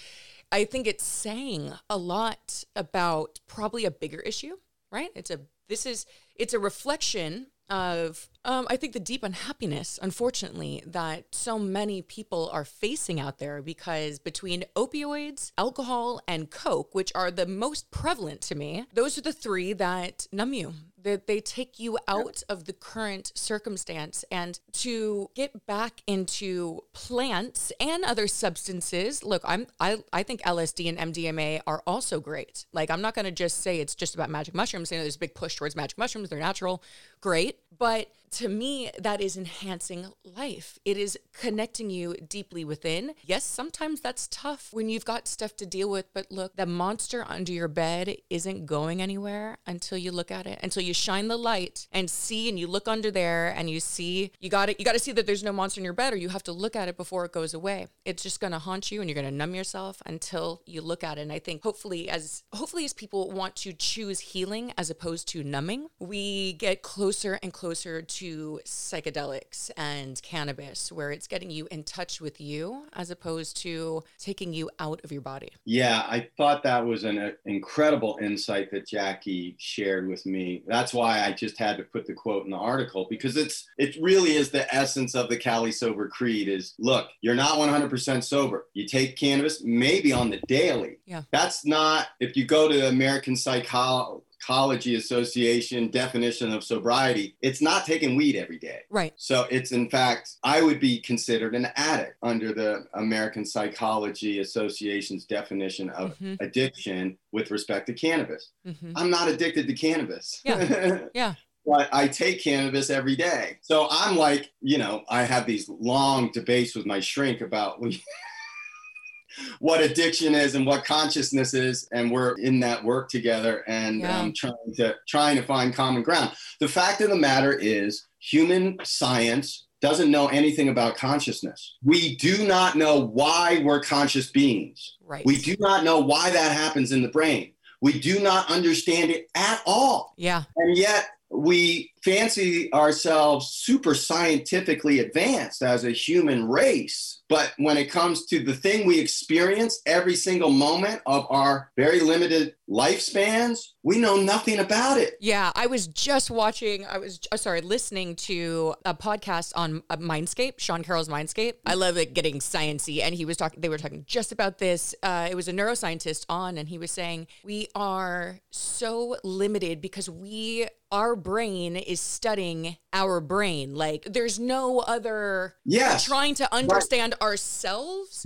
i think it's saying a lot about probably a bigger issue right? It's a this is it's a reflection of um, I think the deep unhappiness, unfortunately, that so many people are facing out there because between opioids, alcohol, and coke, which are the most prevalent to me, those are the three that numb you. That they take you out of the current circumstance and to get back into plants and other substances. Look, I'm I, I think LSD and MDMA are also great. Like I'm not gonna just say it's just about magic mushrooms. You know, there's a big push towards magic mushrooms, they're natural, great. But to me, that is enhancing life. It is connecting you deeply within. Yes, sometimes that's tough when you've got stuff to deal with, but look, the monster under your bed isn't going anywhere until you look at it, until you shine the light and see and you look under there and you see you got it you got to see that there's no monster in your bed or you have to look at it before it goes away. It's just going to haunt you and you're going to numb yourself until you look at it. And I think hopefully as hopefully as people want to choose healing as opposed to numbing, we get closer and closer to psychedelics and cannabis where it's getting you in touch with you as opposed to taking you out of your body. Yeah, I thought that was an uh, incredible insight that Jackie shared with me. That's why I just had to put the quote in the article because it's it really is the essence of the Cali Sober Creed is look, you're not 100% sober. You take cannabis maybe on the daily. Yeah. That's not if you go to the American Psychology Psychology Association definition of sobriety, it's not taking weed every day. Right. So it's in fact, I would be considered an addict under the American Psychology Association's definition of Mhm. addiction with respect to cannabis. Mhm. I'm not addicted to cannabis. Yeah. Yeah. but I take cannabis every day. So I'm like, you know, I have these long debates with my shrink about what addiction is and what consciousness is, and we're in that work together and yeah. um, trying to trying to find common ground. The fact of the matter is, human science doesn't know anything about consciousness. We do not know why we're conscious beings. Right. We do not know why that happens in the brain. We do not understand it at all. Yeah. And yet we fancy ourselves super scientifically advanced as a human race. But when it comes to the thing we experience every single moment of our very limited lifespans, we know nothing about it. Yeah, I was just watching, I was uh, sorry, listening to a podcast on uh, Mindscape, Sean Carroll's Mindscape. I love it getting sciency, and he was talking. They were talking just about this. Uh, it was a neuroscientist on, and he was saying we are so limited because we our brain is studying our brain. Like there's no other yes. trying to understand right. ourselves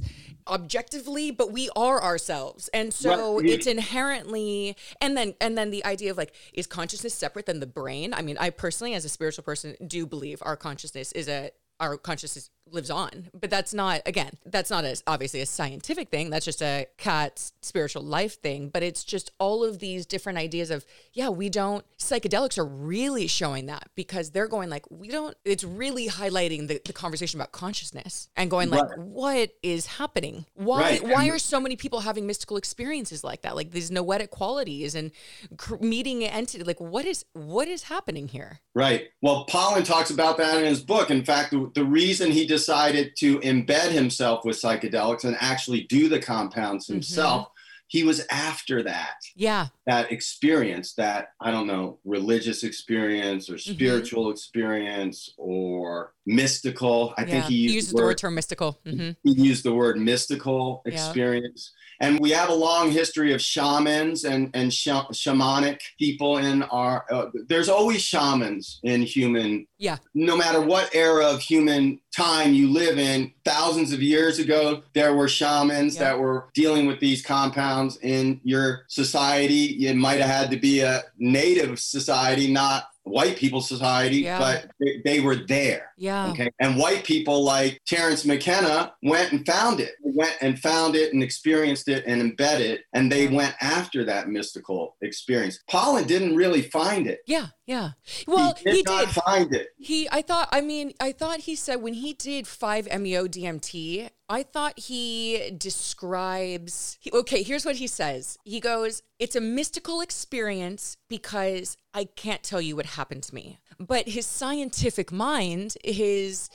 objectively but we are ourselves and so right. it's inherently and then and then the idea of like is consciousness separate than the brain i mean i personally as a spiritual person do believe our consciousness is a our consciousness lives on. But that's not, again, that's not as obviously a scientific thing. That's just a cat's spiritual life thing. But it's just all of these different ideas of, yeah, we don't, psychedelics are really showing that because they're going like, we don't, it's really highlighting the, the conversation about consciousness and going like, right. what is happening? Why, right. why are so many people having mystical experiences like that? Like these noetic qualities and cr- meeting entity, like what is, what is happening here? Right. Well, Pollan talks about that in his book. In fact, the, the reason he decided to embed himself with psychedelics and actually do the compounds mm-hmm. himself, mm-hmm. he was after that. Yeah. That experience, that, I don't know, religious experience or mm-hmm. spiritual mm-hmm. experience or mystical. I yeah. think he used, he used the, word, the word term mystical. Mm-hmm. He used the word mystical experience. And we have a long history of shamans and and sh- shamanic people in our. Uh, there's always shamans in human. Yeah. No matter what era of human time you live in, thousands of years ago, there were shamans yeah. that were dealing with these compounds in your society. It might have had to be a native society, not white people society, yeah. but they, they, were there. Yeah. Okay. And white people like Terence McKenna went and found it, went and found it and experienced it and embedded it. And they went after that mystical experience. Pollan didn't really find it. Yeah. Yeah. Well, he did, he did. find it. He, I thought, I mean, I thought he said when he did 5-MeO DMT, I thought he describes. He, okay, here's what he says. He goes, It's a mystical experience because I can't tell you what happened to me. But his scientific mind, his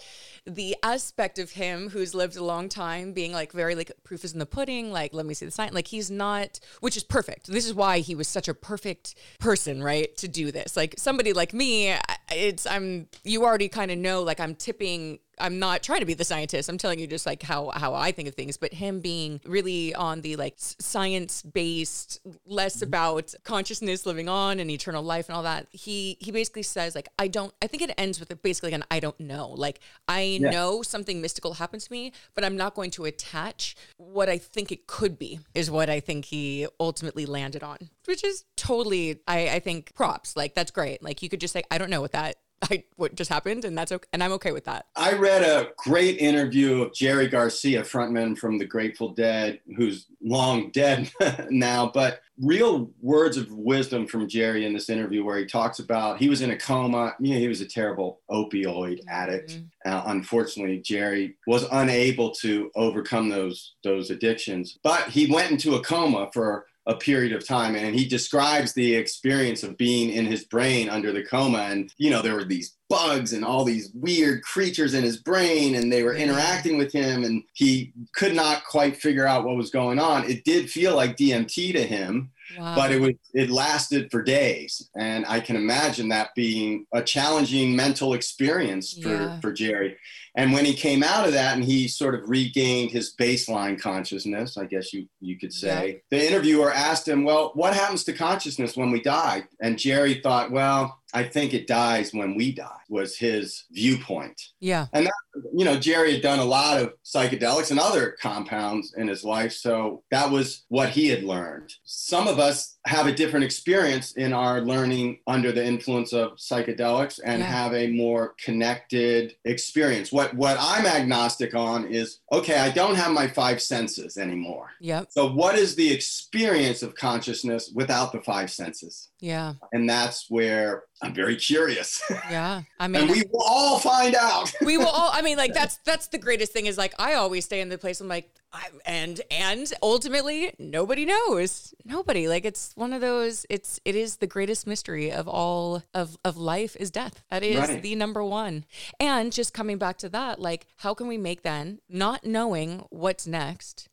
the aspect of him who's lived a long time being like very like proof is in the pudding like let me see the sign like he's not which is perfect this is why he was such a perfect person right to do this like somebody like me it's i'm you already kind of know like i'm tipping I'm not trying to be the scientist. I'm telling you just like how how I think of things. But him being really on the like science based, less mm-hmm. about consciousness living on and eternal life and all that. He he basically says like I don't. I think it ends with basically an I don't know. Like I yeah. know something mystical happened to me, but I'm not going to attach what I think it could be. Is what I think he ultimately landed on, which is totally I I think props. Like that's great. Like you could just say I don't know what that I what just happened, and that's okay, and I'm okay with that. I read a great interview of Jerry Garcia, frontman from the Grateful Dead, who's long dead now, but real words of wisdom from Jerry in this interview, where he talks about he was in a coma. You know, he was a terrible opioid mm-hmm. addict. Uh, unfortunately, Jerry was unable to overcome those those addictions, but he went into a coma for a period of time and he describes the experience of being in his brain under the coma and you know there were these bugs and all these weird creatures in his brain and they were mm-hmm. interacting with him and he could not quite figure out what was going on it did feel like DMT to him wow. but it was it lasted for days and i can imagine that being a challenging mental experience for yeah. for Jerry and when he came out of that and he sort of regained his baseline consciousness, I guess you, you could say, yeah. the interviewer asked him, Well, what happens to consciousness when we die? And Jerry thought, Well, I think it dies when we die, was his viewpoint. Yeah. And that, you know, Jerry had done a lot of psychedelics and other compounds in his life. So that was what he had learned. Some of us have a different experience in our learning under the influence of psychedelics and Yeah. have a more connected experience. What what I'm agnostic on is okay, I don't have my five senses anymore. Yep. So what is the experience of consciousness without the five senses? Yeah. And that's where I'm very curious. Yeah. I mean, and we will all find out. we will all i mean like that's that's the greatest thing is like i always stay in the place i'm like I, and and ultimately nobody knows nobody like it's one of those it's it is the greatest mystery of all of of life is death that is Right. the number one and just coming back to that like how can we make then not knowing what's next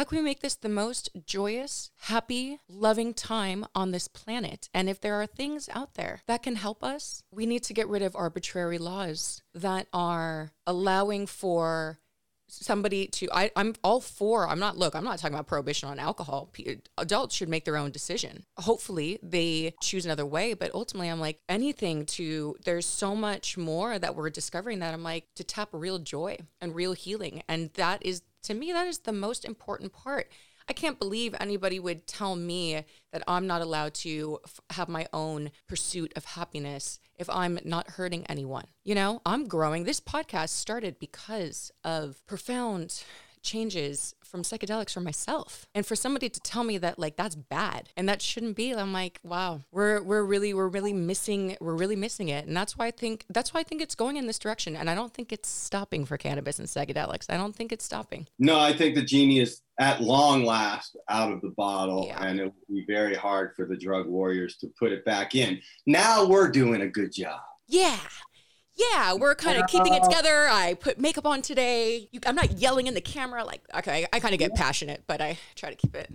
how can we make this the most joyous, happy, loving time on this planet? And if there are things out there that can help us, we need to get rid of arbitrary laws that are allowing for somebody to I, i'm all for i'm not look i'm not talking about prohibition on alcohol. Adults should make their own decision. Hopefully they choose another way but ultimately i'm like anything to there's so much more that we're discovering that i'm like to tap real joy and real healing. And that is to me that is the most important part I can't believe anybody would tell me that I'm not allowed to f- have my own pursuit of happiness if I'm not hurting anyone. You know, I'm growing. This podcast started because of profound changes from psychedelics for myself. And for somebody to tell me that like that's bad and that shouldn't be, I'm like, wow, we're we're really we're really missing we're really missing it. And that's why I think that's why I think it's going in this direction. And I don't think it's stopping for cannabis and psychedelics. I don't think it's stopping. No, I think the genie is at long last out of the bottle, Yeah. and it will be very hard for the drug warriors to put it back in. Now we're doing a good job. Yeah. Yeah, we're kind of keeping it together. I put makeup on today. You, I'm not yelling in the camera. Like, okay, I, kind of get passionate, but I try to keep it.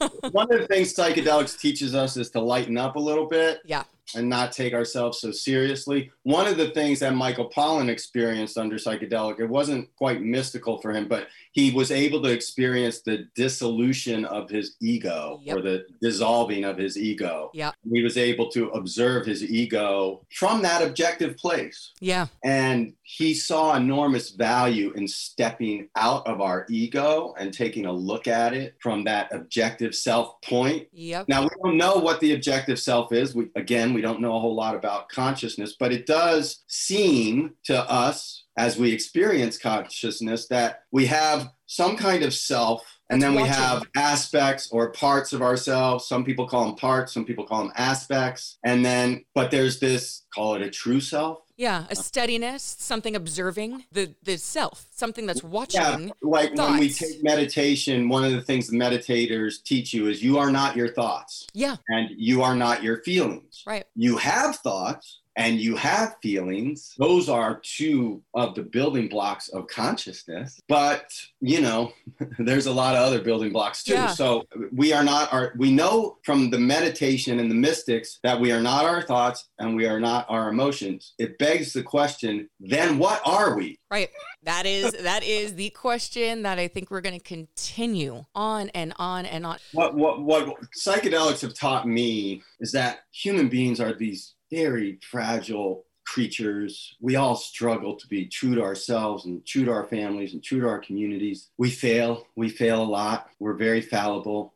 One of the things psychedelics teaches us is to lighten up a little bit Yeah. And not take ourselves so seriously. One of the things that Michael Pollan experienced under psychedelic, it wasn't quite mystical for him, but he was able to experience the dissolution of his ego Yep. or the dissolving of his ego. Yeah. He was able to observe his ego from that objective place. Yeah. And he saw enormous value in stepping out of our ego and taking a look at it from that objective self point. Yep. Now, we don't know what the objective self is. We, again, we don't know a whole lot about consciousness, but it does seem to us as we experience consciousness that we have some kind of self. And then we have aspects or parts of ourselves. Some people call them parts, some people call them aspects. And then, but there's this, call it a true self. Yeah. A steadiness, something observing the the self, something that's watching. Yeah, like when we take meditation, one of the things the meditators teach you is you are not your thoughts Yeah. and you are not your feelings. Right. You have thoughts and you have feelings. Those are two of the building blocks of consciousness. But, you know, there's a lot of other building blocks too. Yeah. So we are not our, we know from the meditation and the mystics that we are not our thoughts and we are not our emotions. It begs the question, then what are we? Right. That is that is the question that I think we're going to continue on and on and on. what what what psychedelics have taught me is that human beings are these very fragile creatures. We all struggle to be true to ourselves and true to our families and true to our communities. We fail. We fail a lot. We're very fallible.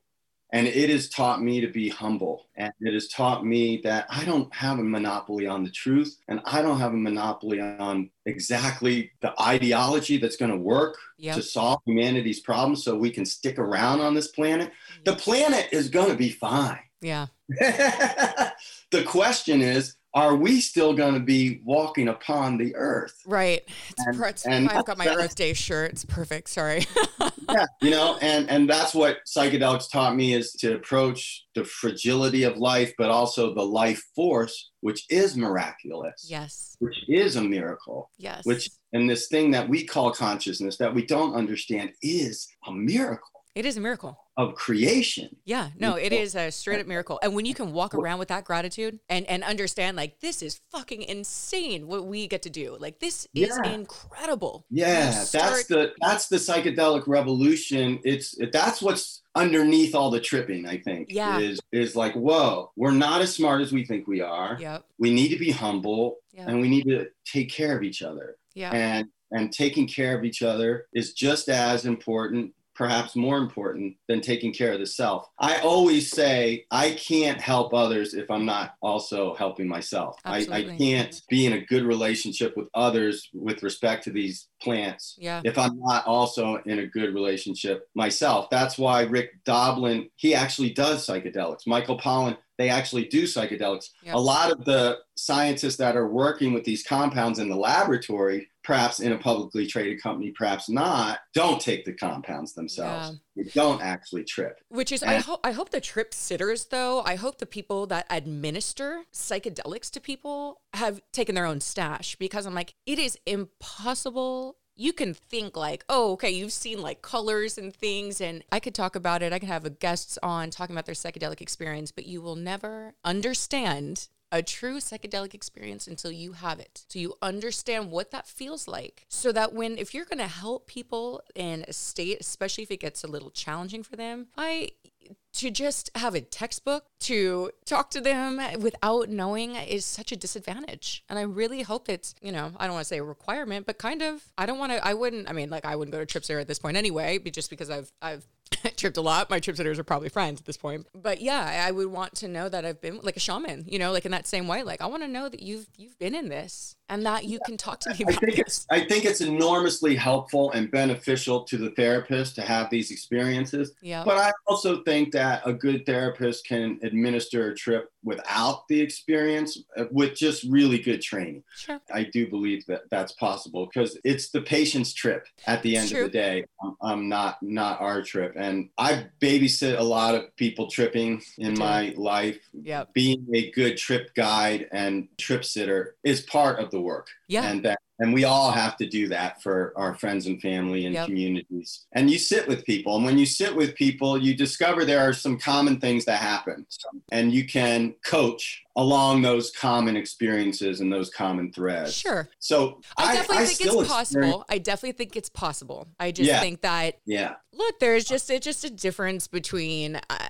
And it has taught me to be humble. And it has taught me that I don't have a monopoly on the truth. And I don't have a monopoly on exactly the ideology that's going to work Yep. to solve humanity's problems so we can stick around on this planet. The planet is going to be fine. Yeah. the question is, are we still going to be walking upon the earth? Right. It's, And- it's and I've got my Earth Day shirt. It's perfect. Sorry. yeah, you know, and and that's what psychedelics taught me is to approach the fragility of life, but also the life force, which is miraculous, yes. which is a miracle, Yes. which and this thing that we call consciousness that we don't understand is a miracle. It is a miracle of creation. Yeah, no, it is a straight up miracle. And when you can walk around with that gratitude and and understand like this is fucking insane what we get to do. Like this is yeah. incredible. Yeah, start- that's the that's the psychedelic revolution. It's that's what's underneath all the tripping, I think. Yeah. Is is like, whoa, we're not as smart as we think we are. Yep. We need to be humble yep. and we need to take care of each other. Yeah. And and taking care of each other is just as important perhaps more important than taking care of the self. I always say I can't help others if I'm not also helping myself. I, I, can't be in a good relationship with others with respect to these plants yeah. if I'm not also in a good relationship myself. That's why Rick Doblin, he actually does psychedelics. Michael Pollan, they actually do psychedelics. A lot of the scientists that are working with these compounds in the laboratory perhaps in a publicly traded company, perhaps not, don't take the compounds themselves. Yeah. They don't actually trip. Which is, and, I hope, I hope the trip sitters, though, I hope the people that administer psychedelics to people have taken their own stash because I'm like, it is impossible you can think like, oh, okay, you've seen like colors and things, and I could talk about it. I could have a guests on talking about their psychedelic experience, but you will never understand a true psychedelic experience until you have it. So you understand what that feels like. So that when, if you're going to help people in a state, especially if it gets a little challenging for them, I, to just have a textbook to talk to them without knowing is such a disadvantage. And I really hope it's, you know, I don't want to say a requirement, but kind of, I don't want to, I wouldn't, I mean, like I wouldn't go to trips there at this point anyway, but just because I've, I've tripped a lot. My trip sitters are probably friends at this point. But yeah, I would want to know that I've been like a shaman, you know, like in that same way. Like I want to know that you've you've been in this and that you can talk to me I think it's I think it's enormously helpful and beneficial to the therapist to have these experiences. Yeah. But I also think that a good therapist can administer a trip without the experience uh, with just really good training. Sure. I do believe that that's possible because it's the patient's trip at the end of the day. I'm, I'm, not not our trip, and I babysit a lot of people tripping in my life. Yeah. Being a good trip guide and trip sitter is part of the work. Yeah. And that and we all have to do that for our friends and family and yep. communities. And you sit with people. And when you sit with people, you discover there are some common things that happen. And you can coach along those common experiences and those common threads. Sure. So I definitely I, think it's possible. I definitely think it's possible. I just yeah. think that yeah. Look, there's just it's just a difference between uh,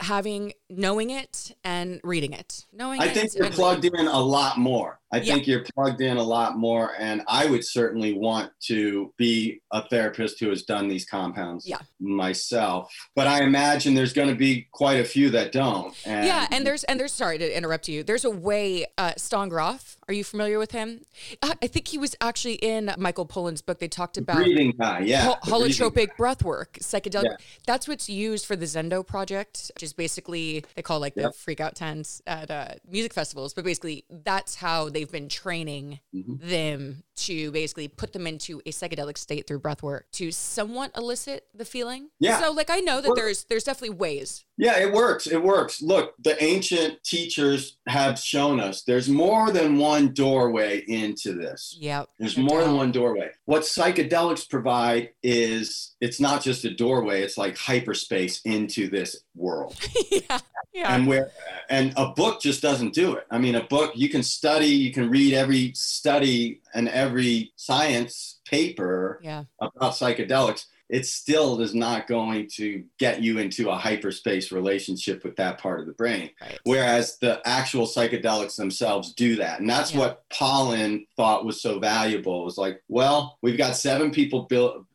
having knowing it and reading it. Knowing I think you're plugged in a lot more. I yeah. think you're plugged in a lot more, and I would certainly want to be a therapist who has done these compounds yeah. myself. But I imagine there's going to be quite a few that don't. And yeah, and there's and there's sorry to interrupt you. There's a way uh, Stan Grof. Are you familiar with him? I think he was actually in Michael Pollan's book. They talked about breathing guy, yeah, ho- holotropic breath work, psychedelic. Yeah. That's what's used for the Zendo project, which is basically they call like yep. the freak out tents at uh, music festivals. But basically, that's how they've been training mm-hmm. them to basically put them into a psychedelic state through breath work to somewhat elicit the feeling. Yeah. So like I know that there's there's definitely ways. Yeah, it works. It works. Look, the ancient teachers have shown us there's more than one doorway into this. Yeah. There's more than one doorway. What psychedelics provide is it's not just a doorway, it's like hyperspace into this world. yeah. Yeah. And where and a book just doesn't do it. I mean, a book you can study, you can read every study and every science paper yeah. about psychedelics. It still is not going to get you into a hyperspace relationship with that part of the brain. Right. Whereas the actual psychedelics themselves do that. And that's yeah. what Pollan thought was so valuable. It was like, well, we've got seven people,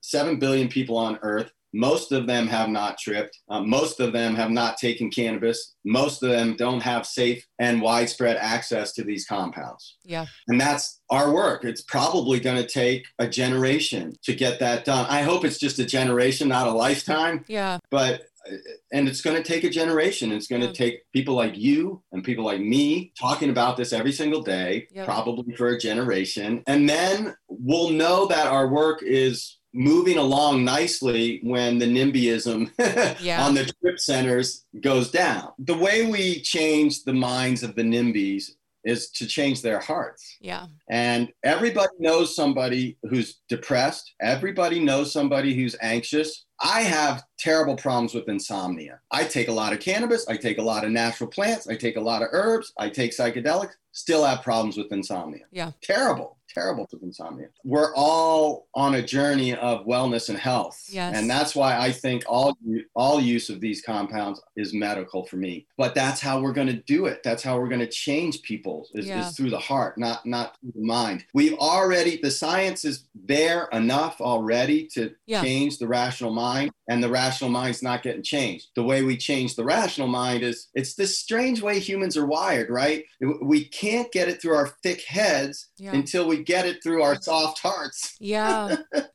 seven billion people on Earth most of them have not tripped. Uh, most of them have not taken cannabis. Most of them don't have safe and widespread access to these compounds. Yeah. And that's our work. It's probably going to take a generation to get that done. I hope it's just a generation, not a lifetime. Yeah. But uh, and it's going to take a generation. It's going to take people like you and people like me talking about this every single day, yep. probably for a generation. And then we'll know that our work is moving along nicely when the NIMBYism yeah. on the trip centers goes down. The way we change the minds of the NIMBYs is to change their hearts. Yeah. And everybody knows somebody who's depressed. Everybody knows somebody who's anxious. I have terrible problems with insomnia. I take a lot of cannabis. I take a lot of natural plants. I take a lot of herbs. I take psychedelics. Still have problems with insomnia. Yeah. Terrible terrible with insomnia. We're all on a journey of wellness and health. Yes. And that's why I think all all use of these compounds is medical for me. But that's how we're going to do it. That's how we're going to change people is, Yeah. is through the heart, not not through the mind. We've already the science is there enough already to Yeah. change the rational mind and the rational mind's not getting changed. The way we change the rational mind is it's this strange way humans are wired, right? We can't get it through our thick heads Yeah. until we get it through our soft hearts. Yeah.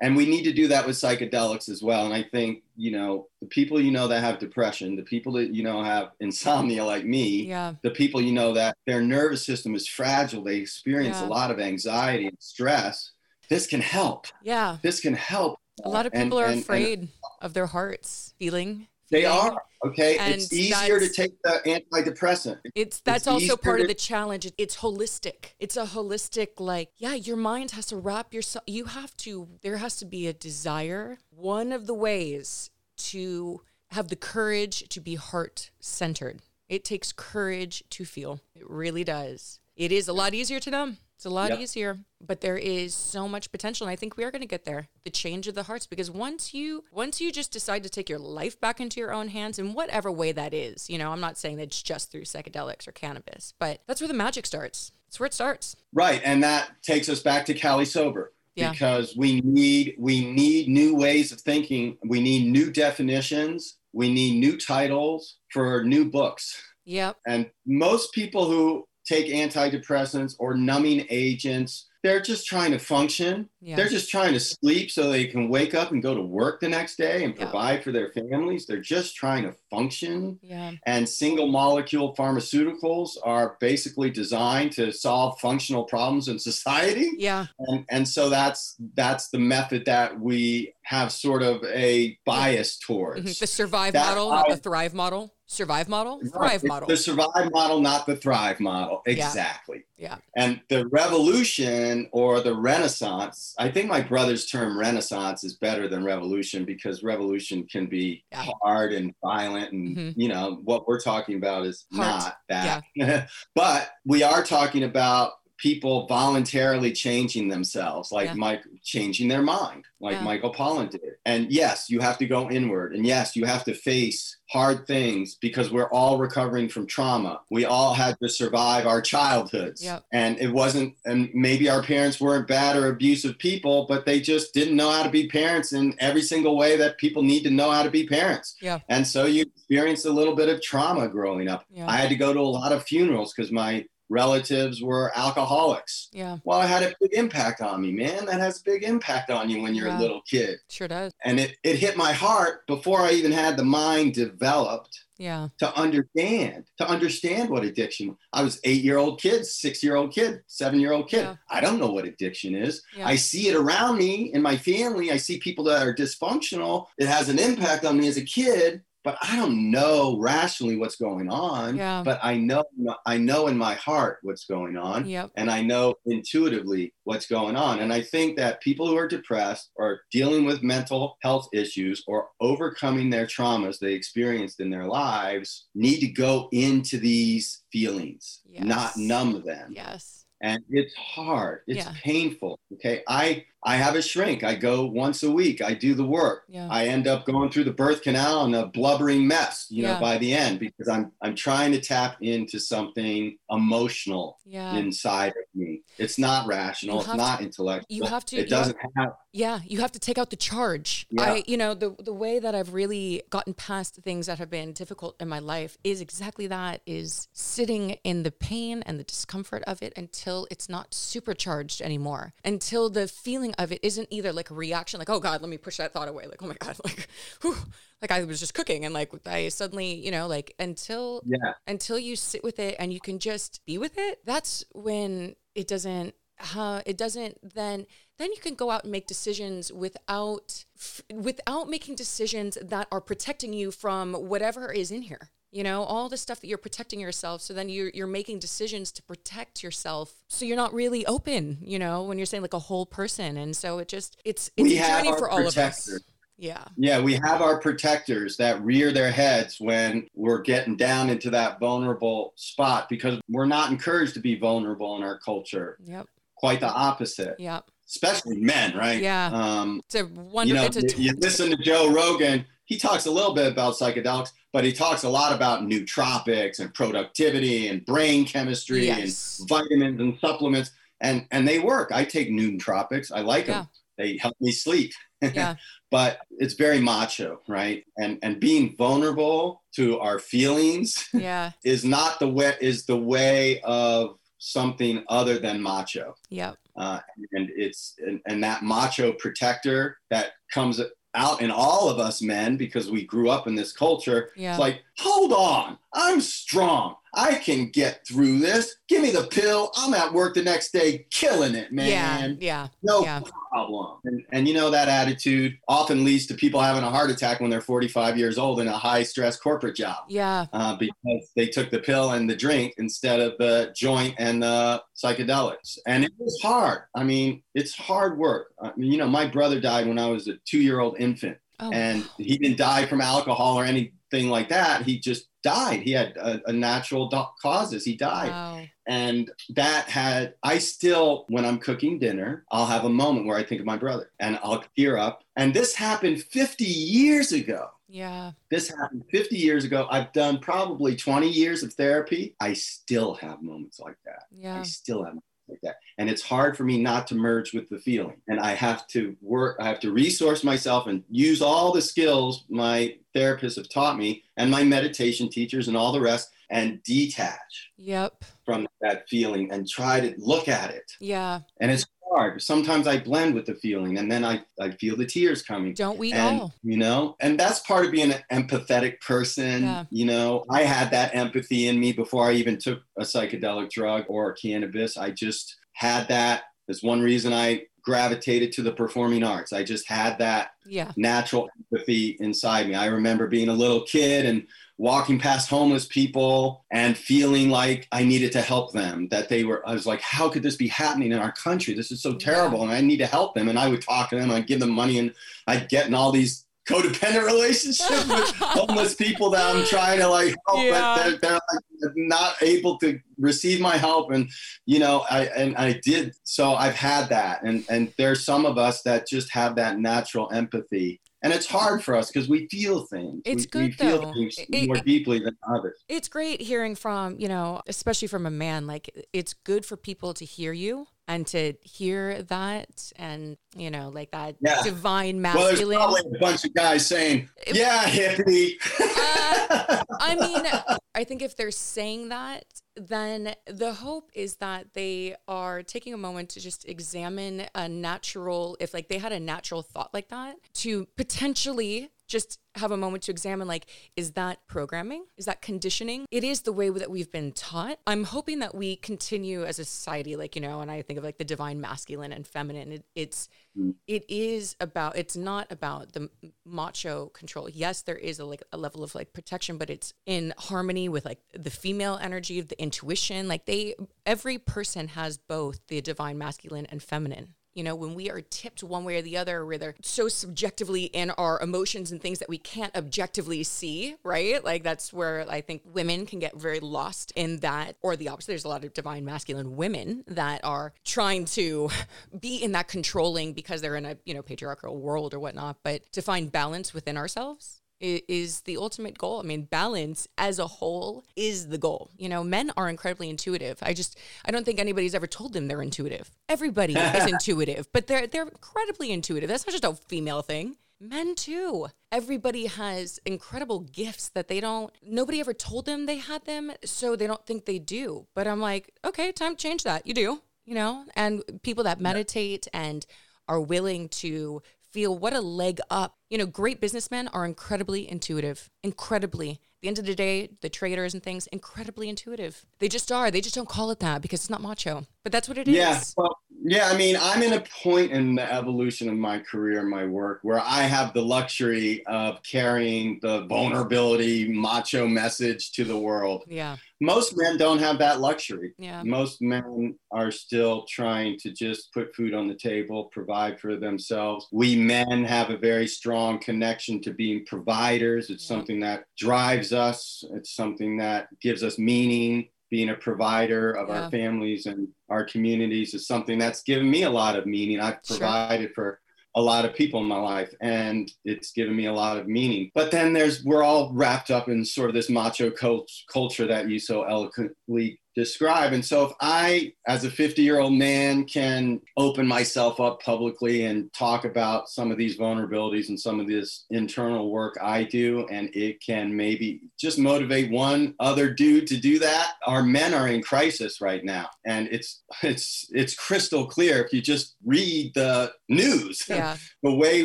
And we need to do that with psychedelics as well. And I think, you know, the people you know that have depression, the people that you know have insomnia like me, Yeah. the people you know that their nervous system is fragile, they experience Yeah. a lot of anxiety and stress. This can help. Yeah. This can help. A lot of And- people are and- and afraid of their hearts feeling. They are. Okay. And it's easier to take the antidepressant. It's that's It's also part of the challenge. It's holistic. It's a holistic like yeah, your mind has to wrap yourself you have to there has to be a desire. One of the ways to have the courage to be heart centered. It takes courage to feel. It really does. It is a lot easier to numb. It's a lot Yep. easier, but there is so much potential, and I think we are going to get there. The change of the hearts, because once you once you just decide to take your life back into your own hands, in whatever way that is, you know, I'm not saying that it's just through psychedelics or cannabis, but that's where the magic starts. That's where it starts. Right. And that takes us back to Cali Sober. Yeah. Because we need we need new ways of thinking. We need new definitions. We need new titles for new books. Yep. And most people who take antidepressants or numbing agents, they're just trying to function. Yeah. They're just trying to sleep so they can wake up and go to work the next day and Yeah. provide for their families. They're just trying to function. yeah. And single molecule pharmaceuticals are basically designed to solve functional problems in society. Yeah. And, and so that's that's the method that we have sort of a bias towards. Mhm. The survive That model, not the thrive model. Survive model, thrive model. The survive model, not the thrive model. Exactly. Yeah. And the revolution or the renaissance, I think my brother's term renaissance is better than revolution because revolution can be Yeah. hard and violent. And, Mhm. you know, what we're talking about is Heart. not that. but we are talking about people voluntarily changing themselves, like Yeah. Mike changing their mind, like Yeah. Michael Pollan did. And yes, you have to go inward. And yes, you have to face hard things because we're all recovering from trauma. We all had to survive our childhoods. Yep. And it wasn't, and maybe our parents weren't bad or abusive people, but they just didn't know how to be parents in every single way that people need to know how to be parents. Yeah. And so you experienced a little bit of trauma growing up. Yeah. I had to go to a lot of funerals because my relatives were alcoholics. yeah. Well, it had a big impact on me, man. That has a big impact on you when you're Yeah. a little kid. Sure does. And it, it hit my heart before I even had the mind developed Yeah. to understand, to understand what addiction. I was eight year old kid, six year old kid, seven year old kid. Yeah. I don't know what addiction is. Yeah. I see it around me in my family. I see people that are dysfunctional. It has an impact on me as a kid, but I don't know rationally what's going on. Yeah. But I know, I know in my heart what's going on Yep. and I know intuitively what's going on. And I think that people who are depressed or dealing with mental health issues or overcoming their traumas they experienced in their lives need to go into these feelings, Yes. not numb them. Yes. And it's hard. It's Yeah. painful. Okay. I I have a shrink. I go once a week. I do the work. Yeah. I end up going through the birth canal in a blubbering mess, you Yeah. know, by the end because I'm I'm trying to tap into something emotional Yeah. inside of me. It's not rational. It's not to- intellectual. you have to- It doesn't have. Yeah, you have to take out the charge. I, you know, the the way that I've really gotten past things that have been difficult in my life is exactly that: is sitting in the pain and the discomfort of it until it's not supercharged anymore, until the feeling of it isn't either like a reaction, like oh god, let me push that thought away, like oh my god, like, whew, like I was just cooking and like I suddenly, you know, like until Yeah. until you sit with it and you can just be with it that's when it doesn't uh, it doesn't then then you can go out and make decisions without f- without making decisions that are protecting you from whatever is in here you know all the stuff that you're protecting yourself. So then you're you're making decisions to protect yourself. So you're not really open you know when you're saying like a whole person. And so it just it's it's We a journey for all of us. yeah. Yeah, we have our protectors that rear their heads when we're getting down into that vulnerable spot because we're not encouraged to be vulnerable in our culture. yep. Quite the opposite, yep. Especially men, right? Yeah. Um, it's a wonder you know, it's a you, you listen to Joe Rogan. He talks a little bit about psychedelics, but he talks a lot about nootropics and productivity and brain chemistry Yes. and vitamins and supplements, and and they work. I take nootropics. I like them. They help me sleep. yeah but it's very macho, right? And and being vulnerable to our feelings yeah is not the way is the way of something other than macho. yep Uh, and it's and, and that macho protector that comes out in all of us men because we grew up in this culture. yeah It's like, hold on, I'm strong. I can get through this. Give me the pill. I'm at work the next day, killing it, man yeah yeah no Yeah. problem. And, and you know, that attitude often leads to people having a heart attack when they're 45 years old in a high stress corporate job yeah uh, because they took the pill and the drink instead of the joint and the psychedelics. And it was hard. I mean, it's hard work. I mean, you know, my brother died when I was a two year old infant, oh and he didn't die from alcohol or anything like that. He just died. He had a, a natural do- causes. He died. Wow. And that had i still when i'm cooking dinner i'll have a moment where i think of my brother and i'll tear up. And this happened 50 years ago. Yeah. This happened 50 years ago. I've done probably 20 years of therapy. I still have moments like that. Yeah. i still have like that. And it's hard for me not to merge with the feeling. And i have to work i have to resource myself and use all the skills my therapists have taught me and my meditation teachers and all the rest and detach yep. from that feeling and try to look at it. yeah. And it's hard. Sometimes I blend with the feeling and then I, I feel the tears coming. don't we and all you know, and that's part of being an empathetic person. Yeah. You know, I had that empathy in me before I even took a psychedelic drug or cannabis. I just had that. There's one reason I gravitated to the performing arts. I just had that yeah natural empathy inside me. I remember being a little kid and walking past homeless people and feeling like I needed to help them. That they were, I was like, how could this be happening in our country? This is so terrible. And I need to help them. And I would talk to them, I'd give them money, and I'd get in all these codependent relationships with homeless people that I'm trying to like help, Yeah. but they're, they're like not able to receive my help. And you know, I and I did. So I've had that, and and there's some of us that just have that natural empathy, and it's hard for us because we feel things. It's we, we feel though. things It- more it- deeply than others. it's great hearing from you know especially from a man like it's good for people to hear you and to hear that and you know like that Yeah. divine Well, there's probably a bunch of guys saying, "Yeah, hippie." Uh, I mean, I think if they're saying that, then the hope is that they are taking a moment to just examine a natural, if like they had a natural thought like that, to potentially just have a moment to examine like, is that programming? Is that conditioning? It is the way that we've been taught. I'm hoping that we continue as a society, like, you know, and I think of like the divine masculine and feminine. It, it's, mm. it is about it's not about the macho control yes there is a like a level of like protection but it's in harmony with like the female energy of the intuition like they every person has both the divine masculine and feminine you know when we are tipped one way or the other where they're so subjectively in our emotions and things that we can't objectively see right? Like that's where i think women can get very lost in that or the opposite. There's a lot of divine masculine women that are trying to be in that controlling because they're in a you know patriarchal world or whatnot but to find balance within ourselves is the ultimate goal. I mean, balance as a whole is the goal. You know, men are incredibly intuitive. I just I don't think anybody's ever told them they're intuitive. Everybody is intuitive, but they're they're incredibly intuitive. That's not just a female thing. Men too. Everybody has incredible gifts that they don't nobody ever told them they had them, so they don't think they do. But I'm like, okay, time to change that. You do, you know? And people that meditate and are willing to feel what a leg up. You know, great businessmen are incredibly intuitive, incredibly. At the end of the day, the traders and things, incredibly intuitive. They just are. They just don't call it that because it's not macho. But that's what it is. Yeah, well, Yeah, I mean, I'm in a point in the evolution of my career and my work where I have the luxury of carrying the vulnerability macho message to the world. Yeah. Most men don't have that luxury. Yeah. Most men are still trying to just put food on the table, provide for themselves. We men have a very strong connection to being providers. It's Yeah. something that drives us, it's something that gives us meaning being a provider of Yeah. our families and our communities is something that's given me a lot of meaning. I've Sure. provided for a lot of people in my life and it's given me a lot of meaning. But then there's we're all wrapped up in sort of this macho cult- culture that you so eloquently describe. And so if I as a 50-year-old man can open myself up publicly and talk about some of these vulnerabilities and some of this internal work I do and it can maybe just motivate one other dude to do that. Our men are in crisis right now and it's it's it's crystal clear if you just read the news Yeah. the way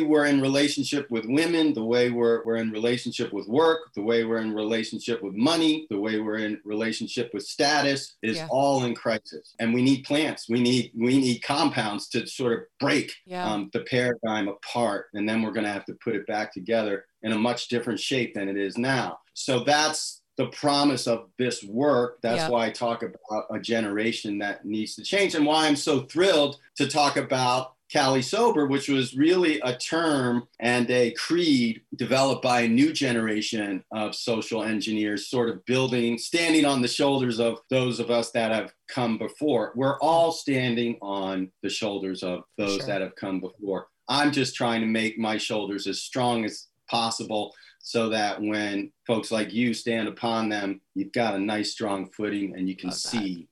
we're in relationship with women, the way we're, we're in relationship with work, the way we're in relationship with money, the way we're in relationship with status is Yeah. all in crisis. And we need plants. We need we need compounds to sort of break Yeah. um, the paradigm apart. And then we're going to have to put it back together in a much different shape than it is now. So that's the promise of this work. That's Yeah. why I talk about a generation that needs to change and why I'm so thrilled to talk about Cali Sober, which was really a term and a creed developed by a new generation of social engineers, sort of building, standing on the shoulders of those of us that have come before. We're all standing on the shoulders of those Sure. that have come before. I'm just trying to make my shoulders as strong as possible so that when folks like you stand upon them, you've got a nice strong footing and you can Love that.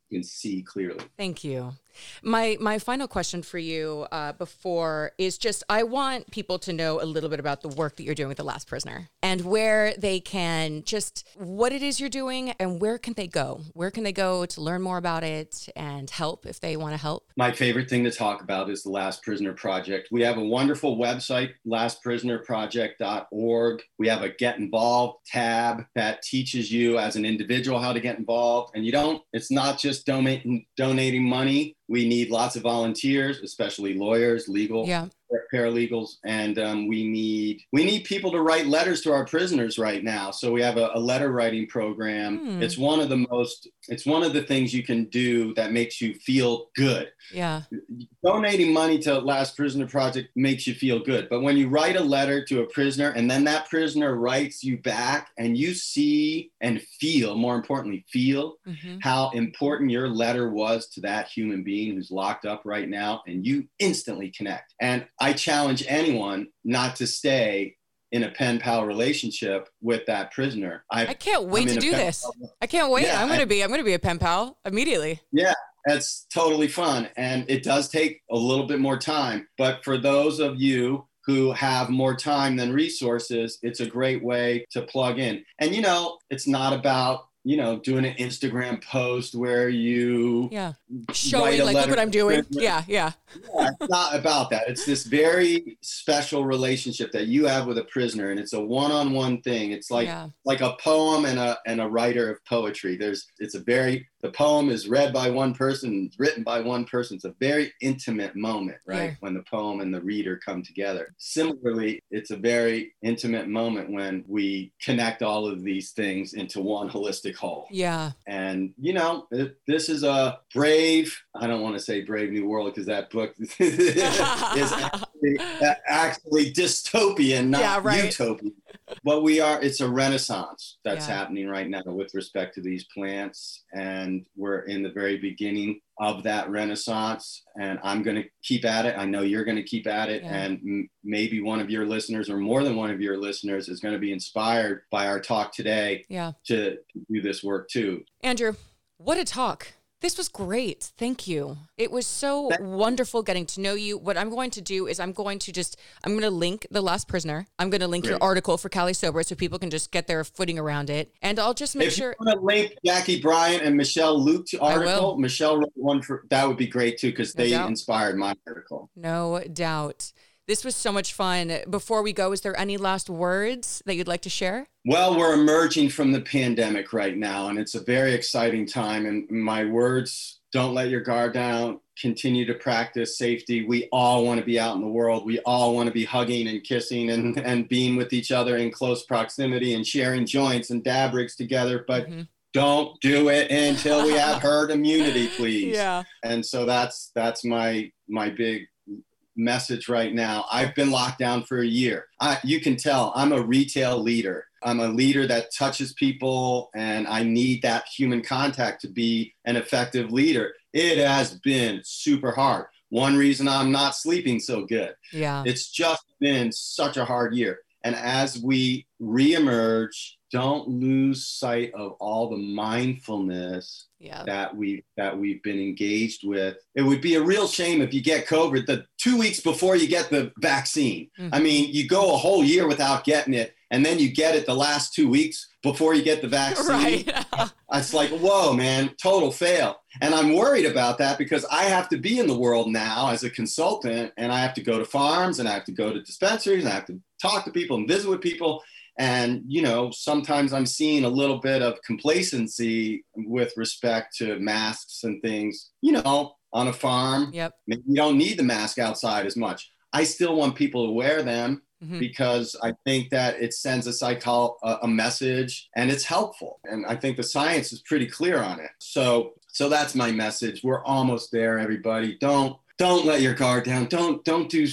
You can see clearly. Thank you. My my final question for you uh, before is just I want people to know a little bit about the work that you're doing with the Last Prisoner and where they can just what it is you're doing and where can they go? Where can they go to learn more about it and help if they want to help? My favorite thing to talk about is the Last Prisoner Project. We have a wonderful website, lastprisonerproject.org. We have a Get Involved tab that teaches you as an individual how to get involved. And you don't, it's not just donating, donating money. We need lots of volunteers, especially lawyers, legal Yeah. paralegals, and um, we need we need people to write letters to our prisoners right now. So we have a, a letter writing program. Hmm. It's one of the most it's one of the things you can do that makes you feel good. Yeah. Donating money to Last Prisoner Project makes you feel good, but when you write a letter to a prisoner and then that prisoner writes you back, and you see and feel, more importantly, feel hmm how important your letter was to that human being who's locked up right now, and you instantly connect. And I challenge anyone not to stay in a pen pal relationship with that prisoner. I I've, can't wait to do this. pal- I can't wait. Yeah, I'm going to be I'm going to be a pen pal immediately. Yeah, that's totally fun. And it does take a little bit more time. But for those of you who have more time than resources, it's a great way to plug in. And, you know, it's not about, you know, doing an Instagram post where you Yeah. Showing like look what I'm doing. Yeah, yeah. Yeah, it's not about that. It's this very special relationship that you have with a prisoner, and it's a one-on-one thing. It's like yeah. like a poem and a and a writer of poetry. There's it's a very the poem is read by one person, it's written by one person. It's a very intimate moment, right? Yeah. When the poem and the reader come together. Similarly, it's a very intimate moment when we connect all of these things into one holistic whole. Yeah. And you know, it, this is a brave. I don't want to say Brave New World because that book is actually, actually dystopian, not Yeah, right. utopian. But we are. It's a renaissance that's Yeah. happening right now with respect to these plants, and we're in the very beginning of that renaissance. And I'm going to keep at it. I know you're going to keep at it, Yeah. and m- maybe one of your listeners, or more than one of your listeners, is going to be inspired by our talk today yeah. to do this work too. Andrew, what a talk. This was great. Thank you. It was so That- wonderful getting to know you. What I'm going to do is I'm going to just I'm going to link The Last Prisoner. I'm going to link your article for Cali Sober so people can just get their footing around it. And I'll just make if sure you want to link Jackie Bryant and Michelle Luke's article, Michelle wrote one for that would be great too because No they doubt. inspired my article. no doubt. This was so much fun. Before we go, is there any last words that you'd like to share? Well, we're emerging from the pandemic right now, and it's a very exciting time. And my words don't let your guard down. continue to practice safety. We all want to be out in the world. We all want to be hugging and kissing and, and being with each other in close proximity and sharing joints and dab rigs together. But mm-hmm. don't do it until we have herd immunity, please. Yeah. And so that's that's my my big message right now. I've been locked down for a year. I, you can tell I'm a retail leader. I'm a leader that touches people, and I need that human contact to be an effective leader. It has been super hard. One reason I'm not sleeping so good. Yeah. It's just been such a hard year. And as we reemerge don't lose sight of all the mindfulness yeah. that we that we've been engaged with. It would be a real shame if you get COVID the two weeks before you get the vaccine. Mm-hmm. I mean, you go a whole year without getting it, and then you get it the last two weeks before you get the vaccine. Right. it's like, whoa, man, total fail. And I'm worried about that because I have to be in the world now as a consultant, and I have to go to farms, and I have to go to dispensaries, and I have to talk to people and visit with people and, you know, sometimes I'm seeing a little bit of complacency with respect to masks and things, you know, on a farm. Yep. Maybe you don't need the mask outside as much. I still want people to wear them mm-hmm. because I think that it sends a psycho a, a message and it's helpful. And I think the science is pretty clear on it. So so that's my message. We're almost there, everybody. Don't don't let your guard down. Don't don't do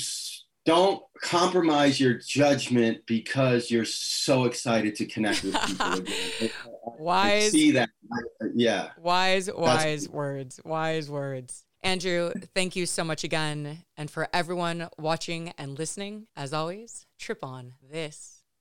don't compromise your judgment because you're so excited to connect with people again. wise. See that. Yeah. Wise, wise That's, words. Wise words. Andrew, thank you so much again. And for everyone watching and listening, as always, trip on this.